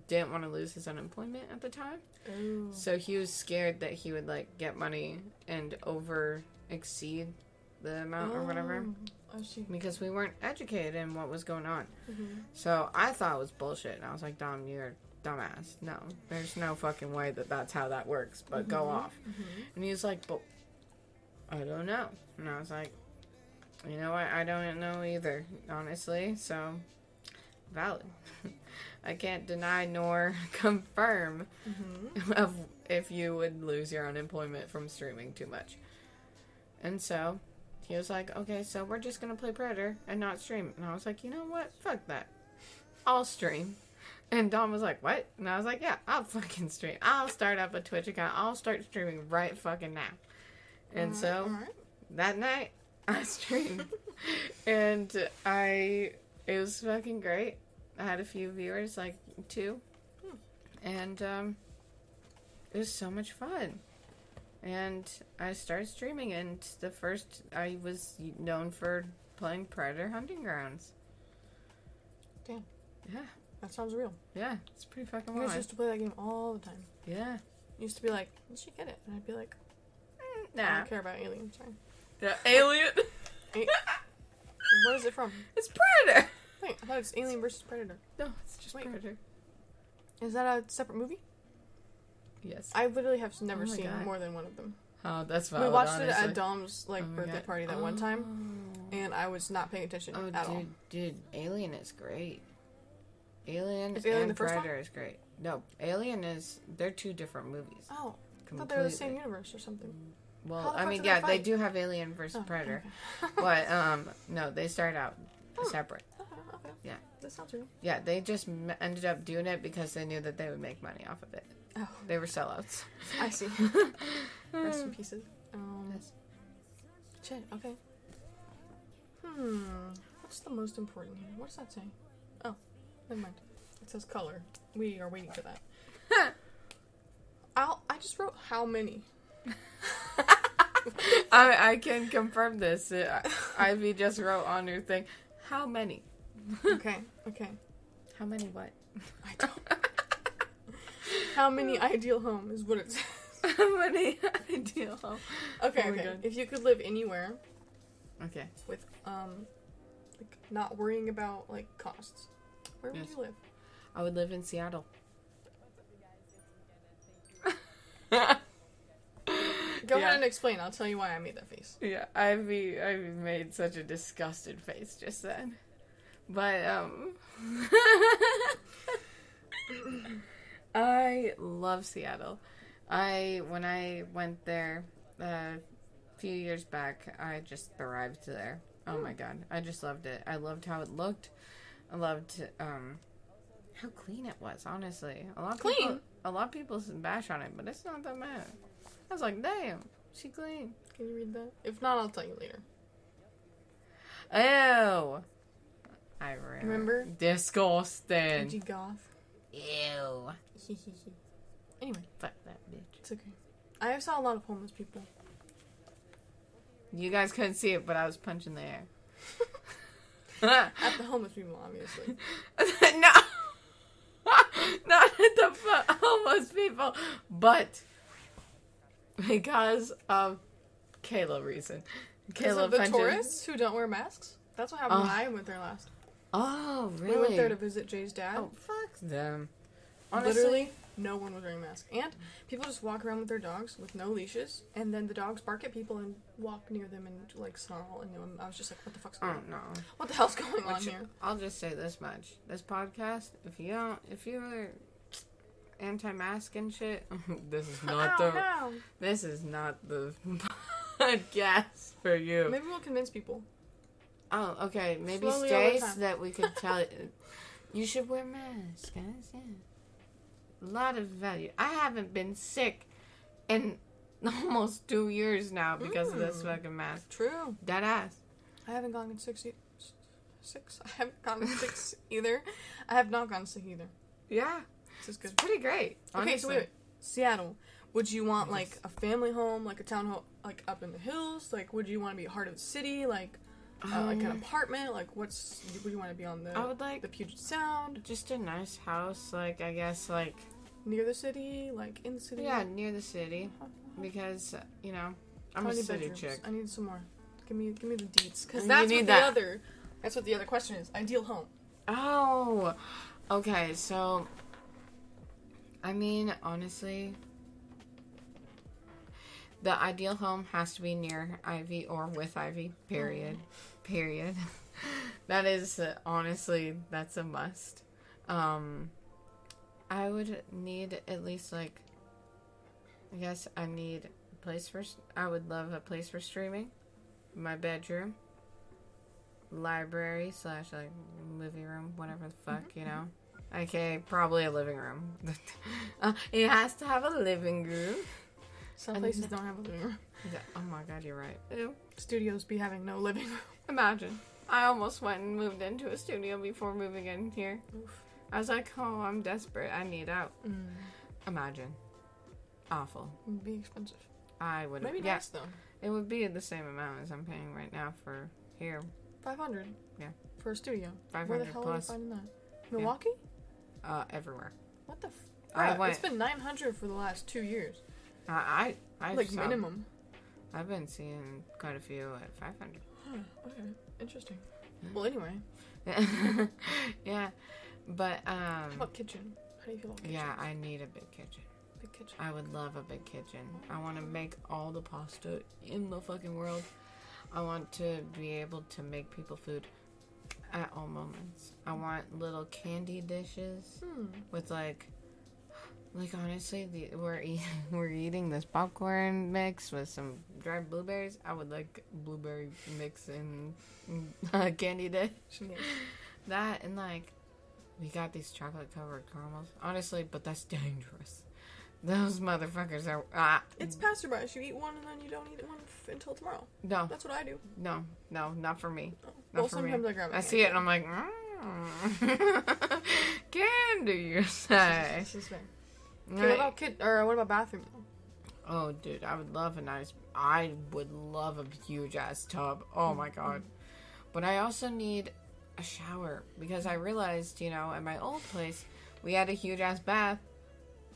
didn't want to lose his unemployment at the time. Ooh. So he was scared that he would like get money and over exceed the amount or whatever Oh, because we weren't educated in what was going on. Mhm. So I thought it was bullshit, and I was like, "Dom, you're dumbass. No, there's no fucking way that that's how that works. But go off." And he's like, "But I don't know." And I was like, "You know what? I don't know either, honestly." So valid. I can't deny nor confirm Mhm. of if you would lose your unemployment from streaming too much. And so he was like, okay, so we're just going to play Predator and not stream. And I was like, you know what? Fuck that. I'll stream. And Dom was like, what? And I was like, yeah, I'll fucking stream. I'll start up a Twitch account. I'll start streaming right fucking now. And so alright. that night I streamed, and I it was fucking great. I had a few viewers, like two, Hmm. and um, it was so much fun. And I started streaming, and the first I was known for playing Predator Hunting Grounds. Damn. Yeah, that sounds real. yeah, it's pretty fucking I wild. used to play that game all the time. Yeah, Used to be like, "Did she get it?" And I'd be like, "I nah, I don't care about aliens." Sorry. yeah, Alien. What is it from? it's Predator. Wait, I thought it's Alien versus Predator. No, it's just Wait. Predator. Is that a separate movie? Yes. I literally have never Oh seen God. more than one of them. oh, that's we valid. watched it at Dom's like Oh birthday God. party that one time, Oh. and I was not paying attention Oh, at dude, all. dude, Alien is great. Alien, Is Alien and the first one? Predator is great. No, Alien is they're two different movies. Oh, I thought they were the same universe or something. Well, I mean, did they yeah, they do have Alien versus Oh, Predator, okay. but um, no, they start out Hmm. separate. okay, okay. Yeah. That sounds real. Yeah, they just m- ended up doing it because they knew that they would make money off of it. Oh, They were sellouts. I see. Rest in pieces. Um, Yes. shit. Okay. Hmm. What's the most important here? What does that say? Never mind. It says color. We are waiting for that. I'll. I just wrote how many. I I can confirm this. Uh, Ivy just wrote on her thing. How many? Okay. Okay. How many what? I don't. How many ideal home is what it says. How many ideal home? Okay. Oh okay. If you could live anywhere Okay. with um, like not worrying about like costs, where would you live? I would live in Seattle. Go Yeah. ahead and explain. I'll tell you why I made that face. Yeah, Ivy, Ivy made such a disgusted face just then. But, um. I love Seattle. I, when I went there uh, a few years back, I just thrived there. Oh my god. I just loved it. I loved how it looked. I loved, um, how clean it was, honestly. A lot Clean? People, a lot of people bash on it, but it's not that bad. I was like, damn, she clean. Can you read that? If not, I'll tell you later. Ew. I remember. Remember? Disgusting. Edgy goth. Ew. anyway, Fuck that bitch. it's okay. I saw a lot of homeless people. You guys couldn't see it, but I was punching the air. At the homeless people, obviously. no. Not at the homeless people, but because of Cayla reason. Because Cayla of the tourists who don't wear masks. That's what happened when Oh. I went there last. Oh, really? We went there to visit Jay's dad. Oh, fuck them. Honestly, Literally, no one was wearing masks. And people just walk around with their dogs with no leashes, and then the dogs bark at people and walk near them and like snarl. And um, I was just like, "What the fuck's going oh on? no. What the hell's going on here?" I'll just say this much: this podcast, if you don't, if you're anti-mask and shit, this is not the no. this is not the podcast for you. Maybe we'll convince people. Oh, okay. Maybe Slowly stay so that we could tell you should wear masks, guys. Yeah, a lot of value. I haven't been sick in almost two years now because of this Mm. fucking mask. True. Dead ass. I haven't gone in six. E- six. I haven't gone six either. I have not gone sick either. Yeah, This is it's good. pretty great. Okay, so honestly. wait, wait. Seattle. Would you want like a family home, like a townhome, like up in the hills? Like, would you want to be heart of the city, like, uh, like an Um, apartment? Like, what's would you want to be on the I would like the Puget Sound, just a nice house, like I guess, like near the city, like in the city? yeah, near the city, because you know I'm a city bedrooms? chick. I need some more. Give me, give me the deets, because that's what that. the other. That's what the other question is. Ideal home. Oh, okay. So, I mean, honestly, the ideal home has to be near Ivy or with Ivy. Period. Period. that is uh, honestly that's a must. Um, I would need at least like. I guess I need a place for. I would love a place for streaming. My bedroom library slash like movie room, whatever the fuck, you know. Okay, probably a living room. uh, it has to have a living room. Some places th- don't have a living room. Yeah, oh my god, you're right. Ew. Studios be having no living room. Imagine. I almost went and moved into a studio before moving in here. Oof. I was like, oh, I'm desperate. I need out. Mm. Imagine. Awful. It'd be expensive. I would. Maybe yeah, nice though. it would be the same amount as I'm paying right now for here. Five hundred. Yeah. For a studio. Five Where the hell plus. are you finding that? Milwaukee? Uh, everywhere. What the? F- Bruh, went- It's been nine hundred for the last two years. I I, I like saw- minimum. I've been seeing quite a few at five hundred. Huh, okay. Interesting. Well, anyway, yeah, but how um, about kitchen? How do you feel about kitchen? yeah, I need a big kitchen. Big kitchen. I would love a big kitchen. I want to make all the pasta in the fucking world. I want to be able to make people food at all moments. I want little candy dishes Hmm. with like, like honestly, the, we're eating we're eating this popcorn mix with some dried blueberries. I would like blueberry mix in a candy dish. Yeah. That and like, we got these chocolate covered caramels. Honestly, but that's dangerous. Those motherfuckers are ah. It's passerby. You eat one and then you don't eat one f- until tomorrow. no, That's what I do. no, no, not for me. Oh. Not well, for me. sometimes I grab. I see it and. I'm like, mm. candy, you say? This is fair. What about kid or what about bathroom? Oh, dude, I would love a nice. I would love a huge ass tub. Oh my god. But I also need a shower because I realized, you know, at my old place, we had a huge ass bath,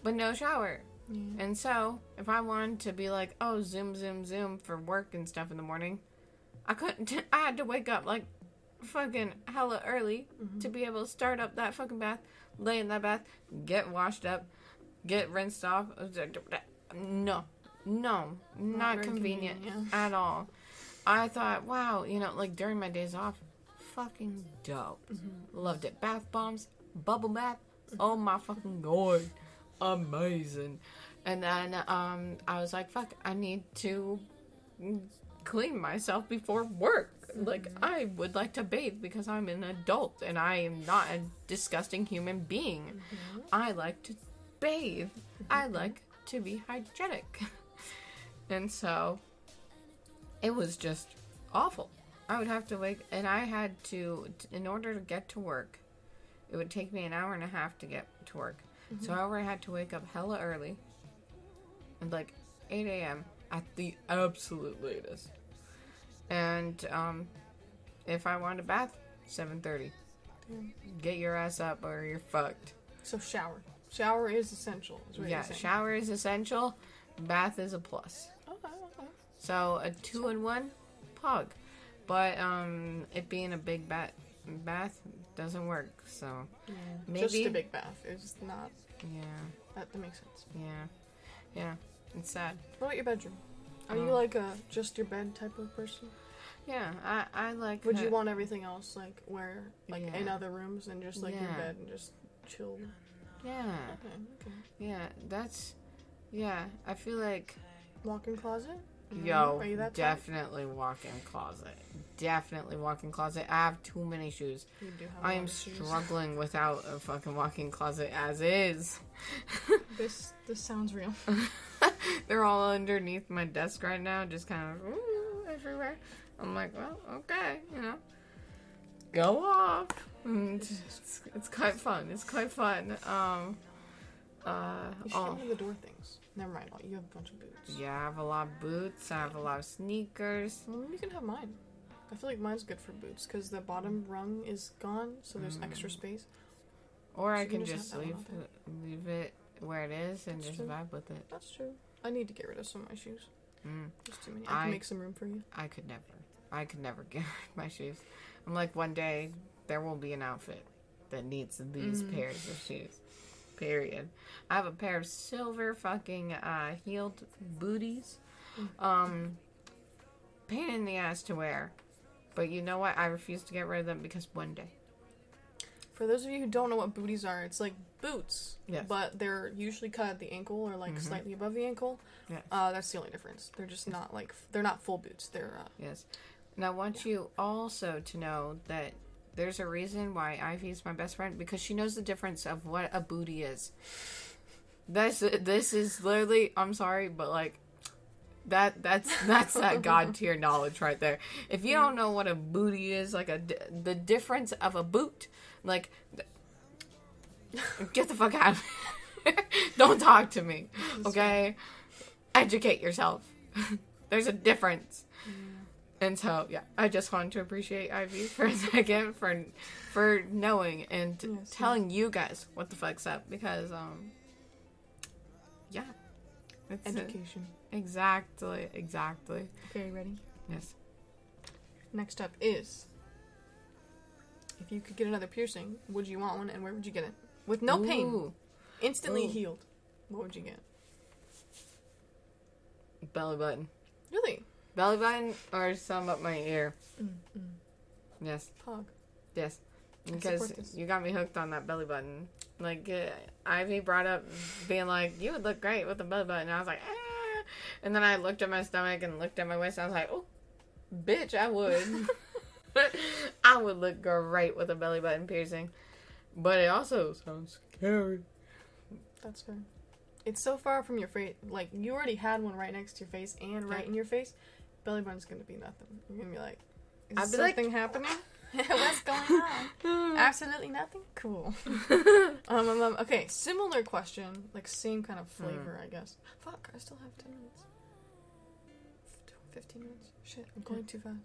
but no shower. Yeah. And so, if I wanted to be like, oh, zoom, zoom, zoom for work and stuff in the morning, I couldn't. I had to wake up like fucking hella early Mm-hmm. to be able to start up that fucking bath, lay in that bath, get washed up, get rinsed off. No, no, not, convenient, convenient, at all. I thought, wow, you know, like during my days off, fucking dope. Mm-hmm. Loved it. Bath bombs, bubble bath. Oh my fucking god, amazing. And then um, I was like, fuck, I need to clean myself before work. Like I would like to bathe because I'm an adult and I am not a disgusting human being. I like to bathe. I like to be hygienic. and so it was just awful. I would have to wake and I had to in order to get to work. It would take me an hour and a half to get to work. So I already had to wake up hella early. And like 8 a.m. at the absolute latest. And um, if I want a bath, 7:30. Damn. Get your ass up or you're fucked. So shower. Shower is essential. Is Yeah, shower is essential. Bath is a plus. Okay, okay. So a two in one, pog. But um, it being a big bat bath doesn't work. So Yeah. Maybe- Just a big bath is not. yeah, That, that makes sense. yeah, yeah. It's sad. What about your bedroom? Are you Um, like a just your bed type of person? Yeah, I I like. Would you want everything else like where like in other rooms and just like your bed and just chill? Yeah, Okay, okay. yeah. That's yeah. I feel like Walk-in closet? Mhm. yo, are you that type? definitely walk-in closet. Definitely walk-in closet. I have too many shoes. You do have a I am shoes. struggling without a fucking walk-in closet as is. This this sounds real. They're all underneath my desk right now, just kind of ooh, everywhere. I'm like, well, okay, you know, go off. And it's, it's quite fun. It's quite fun. Um, uh, You should oh, get one of the door things. Never mind. You have a bunch of boots. yeah, I have a lot of boots. I have a lot of sneakers. Well, you can have mine. I feel like mine's good for boots because the bottom rung is gone, so there's extra Mm. space. Or So I can can just just leave it, leave it where it is and That's just true. vibe with it. That's true. I need to get rid of some of my shoes. Mm. There's too many. I can make some room for you. I could never. I could never get rid of my shoes. I'm like, one day there won't be an outfit that needs these Mm. pairs of shoes. Period. I have a pair of silver fucking uh, heeled booties. Mm. Um, pain in the ass to wear. But you know what? I refuse to get rid of them because one day. For those of you who don't know what booties are, it's like boots, Yes. but they're usually cut at the ankle or like Mhm. slightly above the ankle. Yes. Uh, that's the only difference. They're just not like they're not full boots. They're uh, Yes. And I want you also to know that there's a reason why Ivy is my best friend because she knows the difference of what a booty is. This this is literally I'm sorry, but like That that's that's that god tier knowledge right there. If you don't know what a booty is, like a the difference of a boot, like get the fuck out of here. don't talk to me, okay? Educate yourself. There's a difference. And so, yeah, I just wanted to appreciate Ivy for a second for for knowing and Yes, telling you guys what the fuck's up because um yeah. It's a- Education. exactly, exactly. Okay, ready? Yes. Next up is if you could get another piercing, would you want one and where would you get it? With no pain, instantly Ooh. healed. What would you get? belly button. Really? Belly button or some up my ear. Mm, Yes. Pog. Yes. Because you got me hooked on that belly button. Like uh, Ivy brought up being like, "You would look great with a belly button." I was like, "Ah," and then I looked at my stomach and looked at my waist. And I was like, "Oh, bitch, I would. I would look great with a belly button piercing." But it also sounds scary. That's fair. It's so far from your face. Like you already had one right next to your face and right in your face. Belly button's gonna be nothing. You're gonna be like, is I'd be like- happening? What's going on? Absolutely nothing. Cool. um, um, um, okay, similar question, like same kind of flavor, I guess. Fuck, I still have ten minutes. Fifteen minutes. Shit, I'm going too fast.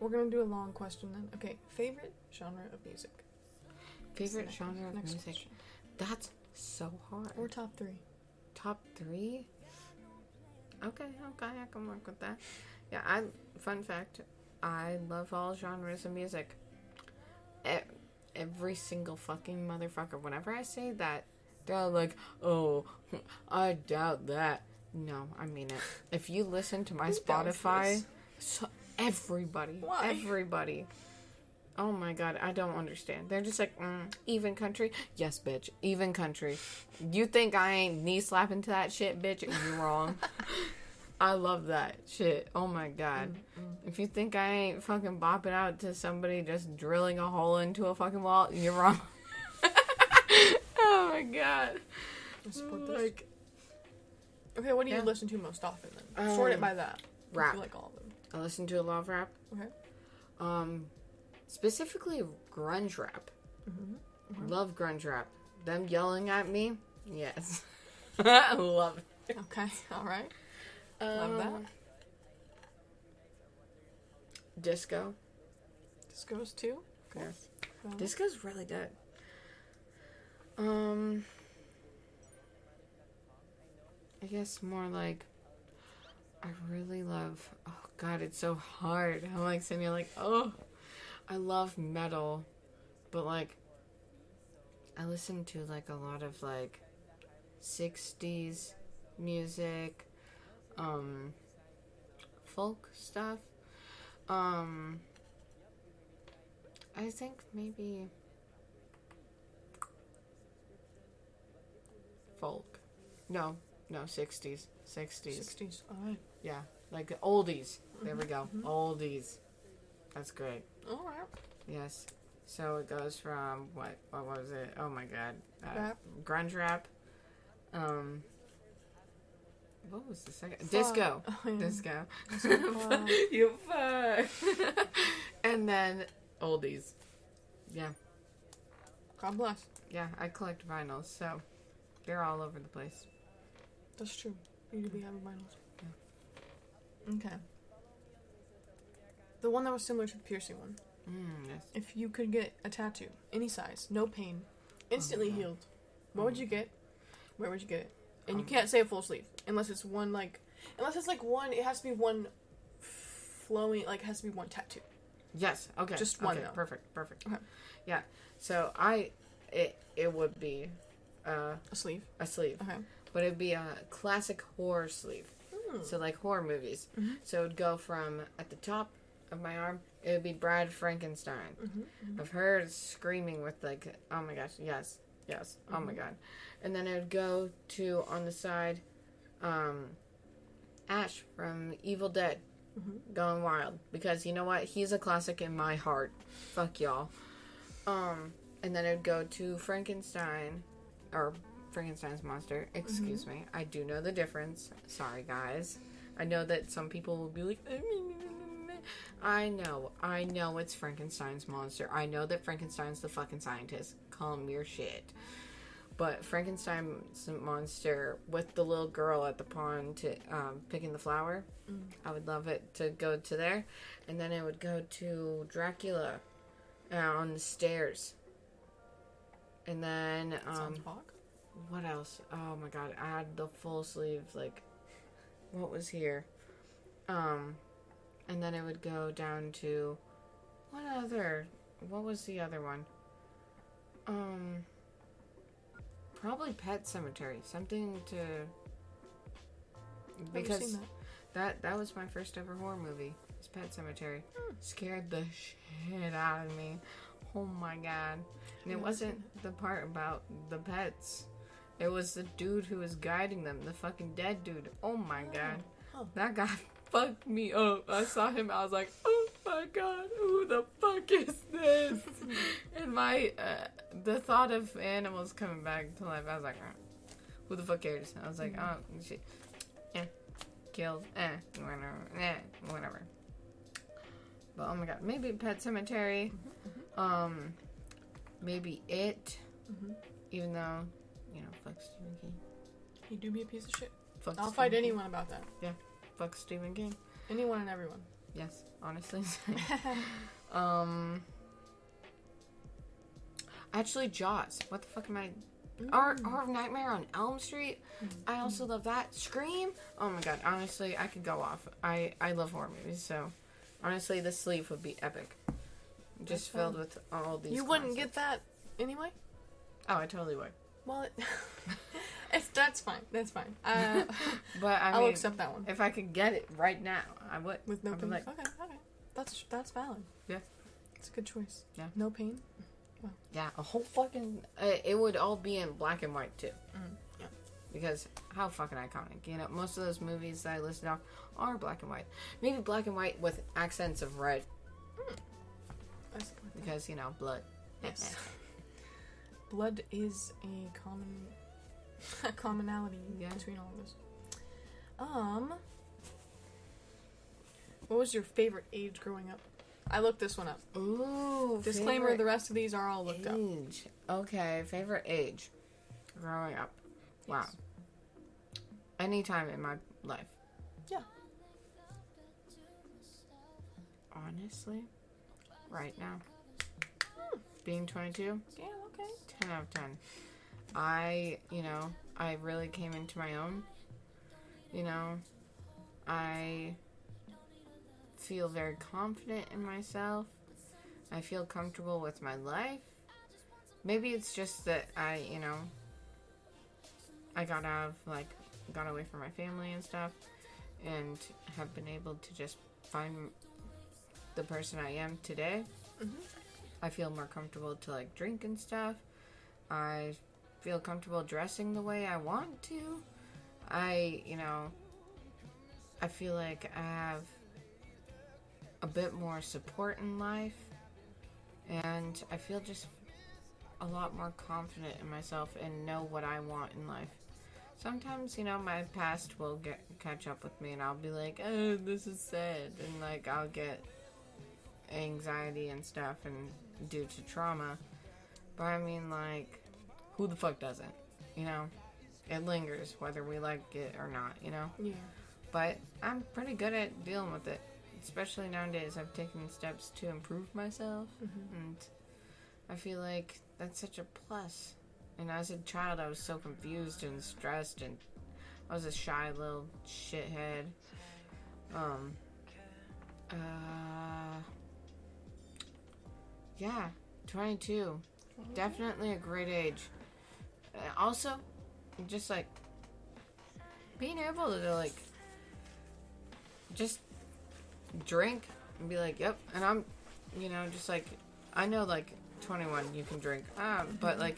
We're gonna do a long question then. Okay, favorite genre of music. Favorite Next- genre of next music? question. That's so hard. Or top three. Top three? Okay, okay, I can work with that. Yeah, I. Fun fact: I love all genres of music. Every single fucking motherfucker. Whenever I say that, they're like, "Oh, I doubt that." No, I mean it. If you listen to my Spotify, so everybody, Why? everybody. Oh my god, I don't understand. They're just like, mm, even country? Yes, bitch, even country. You think I ain't knee slapping to that shit, bitch? You're wrong. I love that shit. Oh my god. If you think I ain't fucking bopping out to somebody just drilling a hole into a fucking wall, you're wrong. oh my god. I support this. Like Okay, what do you listen to most often then? Sort it Um, by that. Rap. like all of them. I listen to a lot of rap. Okay. Um, specifically grunge rap. Mm-hmm. Love grunge rap. Them yelling at me, yes, I love it. Okay, alright. Love that. Um, Disco. Disco's too. to. Yes. Well, Disco's really good. Um, I guess more like I really love. Oh God, it's so hard. I'm like sitting here like, oh, I love metal, but like I listen to like a lot of like '60s music, um, folk stuff. Um, I think maybe folk. No, no, 60s. 60s. 60s. Alright. Yeah, like the oldies. There we go. Mhm. Oldies. That's great. Alright. Yes. So it goes from what? What was it? Oh my god. Uh, Rap. Grunge rap. Um. What was the second? Fuck. Disco. Disco. fuck. you fuck. and then oldies. Yeah. God bless. Yeah, I collect vinyls, so they're all over the place. That's true. You do be having vinyls. Okay. The one that was similar to the piercing one. Mm, yes. If you could get a tattoo, any size, no pain, instantly Oh, healed, what would you get? Where would you get it? And you Um, can't say a full sleeve unless it's one like, unless it's like one. It has to be one flowing. Like it has to be one tattoo. Yes. Okay. Just one, Okay, though. Perfect. Perfect. Okay. Yeah. So I, it it would be, uh, A sleeve. a sleeve, Okay. but it'd be a classic horror sleeve. Hmm. So like horror movies. Mhm. So it'd go from at the top of my arm. It would be Bride Frankenstein. Mhm, of her screaming with like, oh my gosh, yes, yes, oh my Mhm. god, and then it would go to on the side, um, Ash from Evil Dead, Mhm. going wild because you know what, he's a classic in my heart. Fuck y'all. Um, and then I'd go to Frankenstein, or Frankenstein's monster. Excuse me, I do know the difference. Sorry guys, I know that some people will be like, I know, I know it's Frankenstein's monster. I know that Frankenstein's the fucking scientist. Calm your shit. But Frankenstein's monster with the little girl at the pond to um, picking the flower, I would love it to go to there, and then it would go to Dracula uh, on the stairs, and then um, what else? Oh my god, I had the full sleeve. Like, what was here? Um, and then it would go down to what other? What was the other one? Um, probably Pet Sematary. Something to because seen that. that that was my first ever horror movie. It's Pet Sematary. Scared the shit out of me. Oh my god. And it wasn't the part about the pets. It was the dude who was guiding them, the fucking dead dude. Oh my god. Oh. That guy fucked me up. I saw him, I was like, oh my god, who the fuck is this? and my, uh, the thought of animals coming back to life, I was like, "Uh, who the fuck cares? I was like, oh, shit. Eh, killed, eh, whatever, eh, whatever. But oh my god, maybe Pet Sematary, um, maybe It, Mhm. even though, you know, fuck Stephen King. You do be a piece of shit. Fuck I'll Stephen fight King. anyone about that. Yeah, fuck Stephen King. Anyone and everyone. Yes, honestly. um. Actually, Jaws. What the fuck am I? Art, Mm. Art of Nightmare on Elm Street. I also love that. Scream. Oh my god. Honestly, I could go off. I I love horror movies. So, honestly, the sleeve would be epic. Just That's filled fun. with all these. You wouldn't get that anyway. Oh, I totally would. Well, it, it's that's fine. That's fine. Uh, But I I'll mean, accept that one if I could get it right now, I would. with no pain. like, okay, okay, that's that's valid. Yeah. it's a good choice. Yeah. no pain. Yeah, a whole fucking. Uh, it would all be in black and white too. Mm, yeah. Because how fucking iconic. You know, most of those movies that I listed off are black and white. Maybe black and white with accents of red that. because, you know, blood. Yes. Blood is a common a commonality Yeah. between all of us. Um, what was your favorite age growing up? I looked this one up. Ooh. Disclaimer: the rest of these are all looked up. age. Okay, favorite age. Growing up. Wow. Yes. Anytime in my life. Yeah. Honestly, right now. Being 22, Yeah. Okay. 10 out of 10. I, you know, I really came into my own. You know, I feel very confident in myself. I feel comfortable with my life. Maybe it's just that I, you know, I got out of, like, got away from my family and stuff and have been able to just find the person I am today. Mhm. I feel more comfortable to like drink and stuff. I feel comfortable dressing the way I want to. I, you know, I feel like I have a bit more support in life. And I feel just a lot more confident in myself and know what I want in life. Sometimes, you know, my past will get catch up with me and I'll be like, oh, this is sad. And like, I'll get anxiety and stuff and due to trauma. But I mean, like, who the fuck doesn't? You know? It lingers whether we like it or not, you know? Yeah. But I'm pretty good at dealing with it. Especially nowadays, I've taken steps to improve myself, Mhm. and I feel like that's such a plus. And as a child, I was so confused and stressed, and I was a shy little shithead. Um, uh, yeah, 22. Definitely a great age. Also, just like being able to like just drink and be like, yep. And I'm, you know, just like I know like 21 you can drink, ah, but like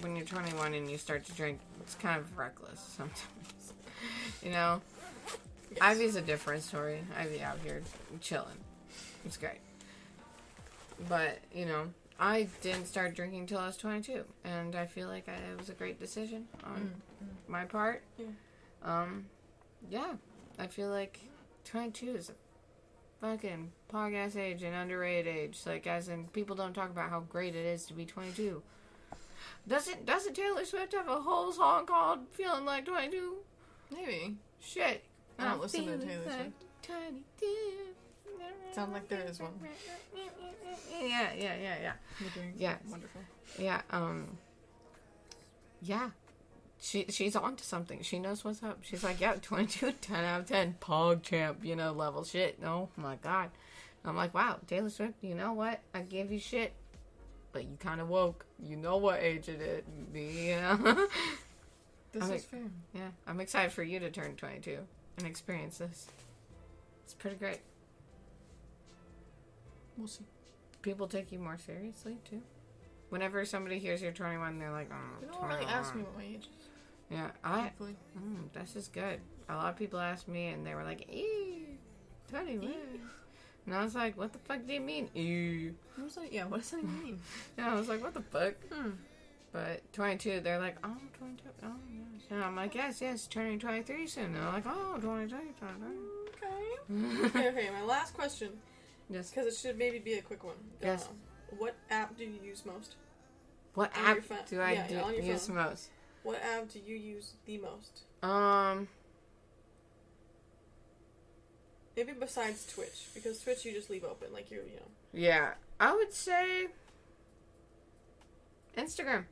when you're 21 and you start to drink, it's kind of reckless sometimes. you know, Ivy's a different story. Ivy out here chilling. It's great. But, you know, I didn't start drinking till I was 22, and I feel like I, it was a great decision on Mm, my part. Yeah. Um, yeah. I feel like 22 is a fucking podcast age and underrated age. Like, as in, people don't talk about how great it is to be 22. Doesn't doesn't Taylor Swift have a whole song called "Feeling Like 22"? Maybe. Shit. I don't I'm listen to Taylor like Swift. 22. Sounds like there is one. Yeah, yeah, yeah, yeah. You're doing Yes. wonderful. Yeah, um Yeah. She she's on to something. She knows what's up. She's like, yeah, 22, 10 out of 10, pog champ, you know, level shit. Oh my god. I'm like, wow, Taylor Swift, you know what? I gave you shit, but you kind of woke. You know what age it is. You know? This I is fair. yeah, I'm excited for you to turn 22 and experience this. It's pretty great. We'll see. People take you more seriously, too. Whenever somebody hears you're 21, they're like, oh, They don't really ask me what my age is. Yeah, I Thankfully. Mm, this is good. A lot of people asked me, and they were like, "Ew, Tony, what?" And I was like, "What the fuck do you mean?" Ew. I was like, yeah, what does that mean? Yeah, I was like, "What the fuck?" Hmm. But 22, they're like, "Oh, 22." Oh, yes. And I'm like, "Yes, yes, turning 23 soon." And they're like, "Oh, 22, 23." Okay. okay, okay, my last question, yes. because it should maybe be a quick one. Don't Yes. know. What app do you use most? What On app do I Yeah, do, yeah, use phone. most? What app do you use the most? Um, Maybe besides Twitch, because Twitch you just leave open, like you, you know. yeah, I would say Instagram.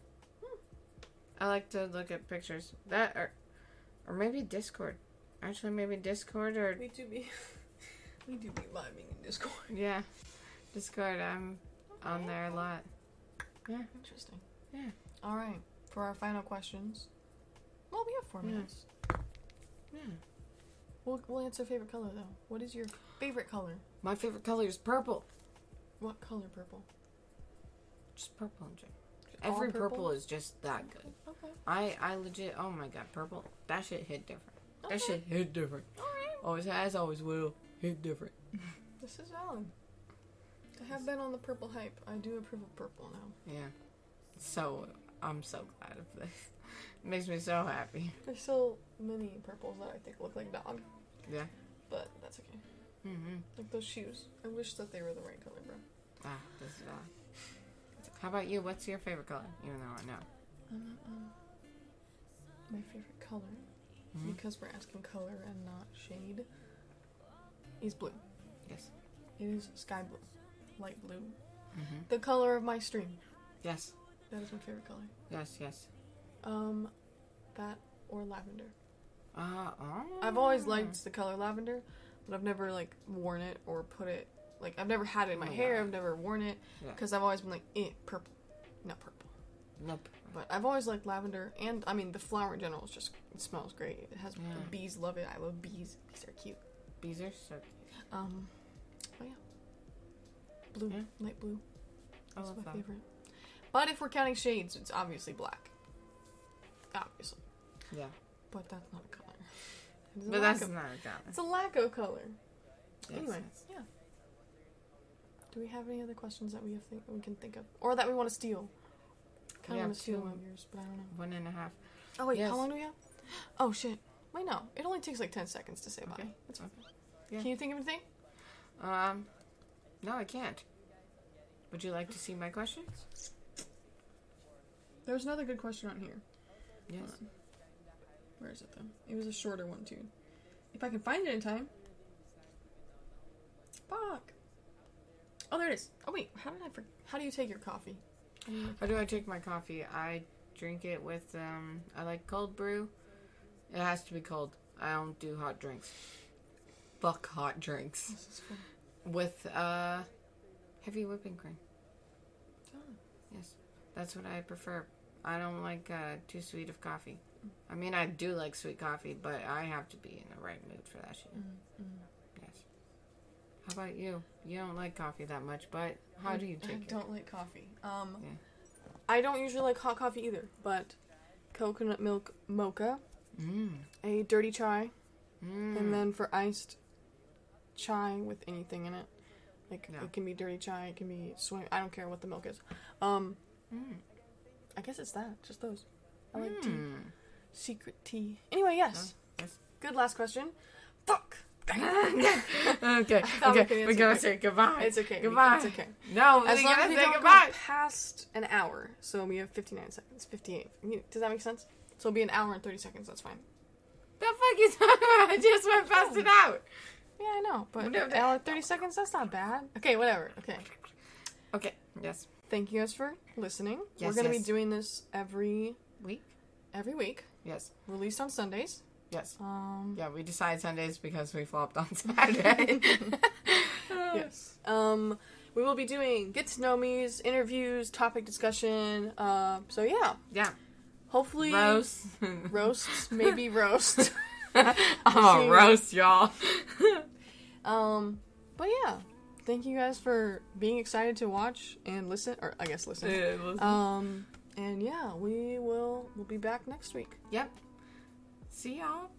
I like to look at pictures. That or, or maybe Discord. Actually, maybe Discord or We do be, we do be vibing in Discord. Yeah, Discord. I'm on there a lot. Yeah, Interesting. Yeah. All right, for our final questions. Well, we have four Yeah. minutes. yeah. We'll, we'll answer favorite color though. What is your favorite color? My favorite color is purple. What color purple? Just purple shit. all Every purple? purple? is just that good. Okay. I I legit. Oh my god, purple. That shit hit different. Okay. That shit hit different. All right. Always has, always will. Hit different. This is valid. I have been on the purple hype. I do approve of purple now. Yeah. So I'm so glad of this. It makes me so happy. There's still many purples that I think look like dog, Yeah. but that's okay. Mm-hmm. Like those shoes. I wish that they were the right color, bro. Ah, this is valid. How about you? What's your favorite color? Even though I know. Um, um, my favorite color, Mhm. because we're asking color and not shade, is blue. Yes. It is sky blue, light blue. Mm-hmm. The color of my stream. Yes. That is my favorite color. Yes. Yes. Um, that or lavender. Uh, oh. I've always liked the color lavender, but I've never like worn it or put it like I've never had it in my Oh, hair. wow. I've never worn it Yeah. because I've always been like, eh, purple, not purple. Nope. But I've always liked lavender, and I mean the flower in general is just it smells great. It has Yeah. bees love it. I love bees. Bees are cute. Bees are so cute. Um, but yeah, blue, Yeah. light blue. I That's my that. favorite. But if we're counting shades, it's obviously black. Obviously, Yeah. but that's not a color. It is a But that's of- not a color. it's a lack of color. Yes, anyway, yes. yeah. Do we have any other questions that we have think we can think of, or that we want to steal? Kind of want to steal one of yours, but I don't know. One and a half. Oh wait, Yes. how long do we have? Oh shit! Wait, no. It only takes like ten seconds to say Okay. bye. That's fine. Yeah. Can you think of anything? Um, no, I can't. Would you like to see my questions? There's another good question on here. Yes. Where is it though? It was a shorter one too. If I can find it in time. Fuck. Oh, there it is. Oh wait, how did I? For- how do you take your coffee? How do I take my coffee? I drink it with um. I like cold brew. It has to be cold. I don't do hot drinks. Fuck hot drinks. This is fun. With uh, heavy whipping cream. Oh. Yes, that's what I prefer. I don't like uh, too sweet of coffee. I mean, I do like sweet coffee, but I have to be in the right mood for that shit. Mm, mm. Yes. How about you? You don't like coffee that much, but how I- do you I take it? I don't like coffee. Um, Yeah. I don't usually like hot coffee either, but coconut milk mocha, Mm. a dirty chai, Mm. and then for iced chai with anything in it, like it can be dirty chai, it can be soy. I don't care what the milk is. Um, Mm. I guess it's that. Just those. I like tea. Mm. Secret tea. Anyway, yes. Yes. Good last question. Fuck. okay, we okay, we answer gotta say goodbye. It's okay. we- Goodbye. It's okay. No, As we long as we say don't goodbye. go past an hour, so we have 59 seconds. 58. Does that make sense? So it'll be an hour and 30 seconds. That's fine. The fuck you talking about? I just went past it out. Yeah, I know, but Whatever. an hour and 30 seconds. That's not bad. Okay, whatever. Okay. Okay. Yes. Thank you guys for listening. Yes, We're gonna yes. be doing this every Week. every week, Yes. released on Sundays. Yes. Um, Yeah, we decide Sundays because we flopped on Saturday. yes. Um, we will be doing get to know me's, interviews, topic discussion. Uh, so yeah, Yeah. hopefully Roast. roasts, maybe roast. oh, See. roast, y'all. Um, but yeah, thank you guys for being excited to watch and listen, or I guess listen. Um, and yeah, we will we'll be back next week. yep. See y'all.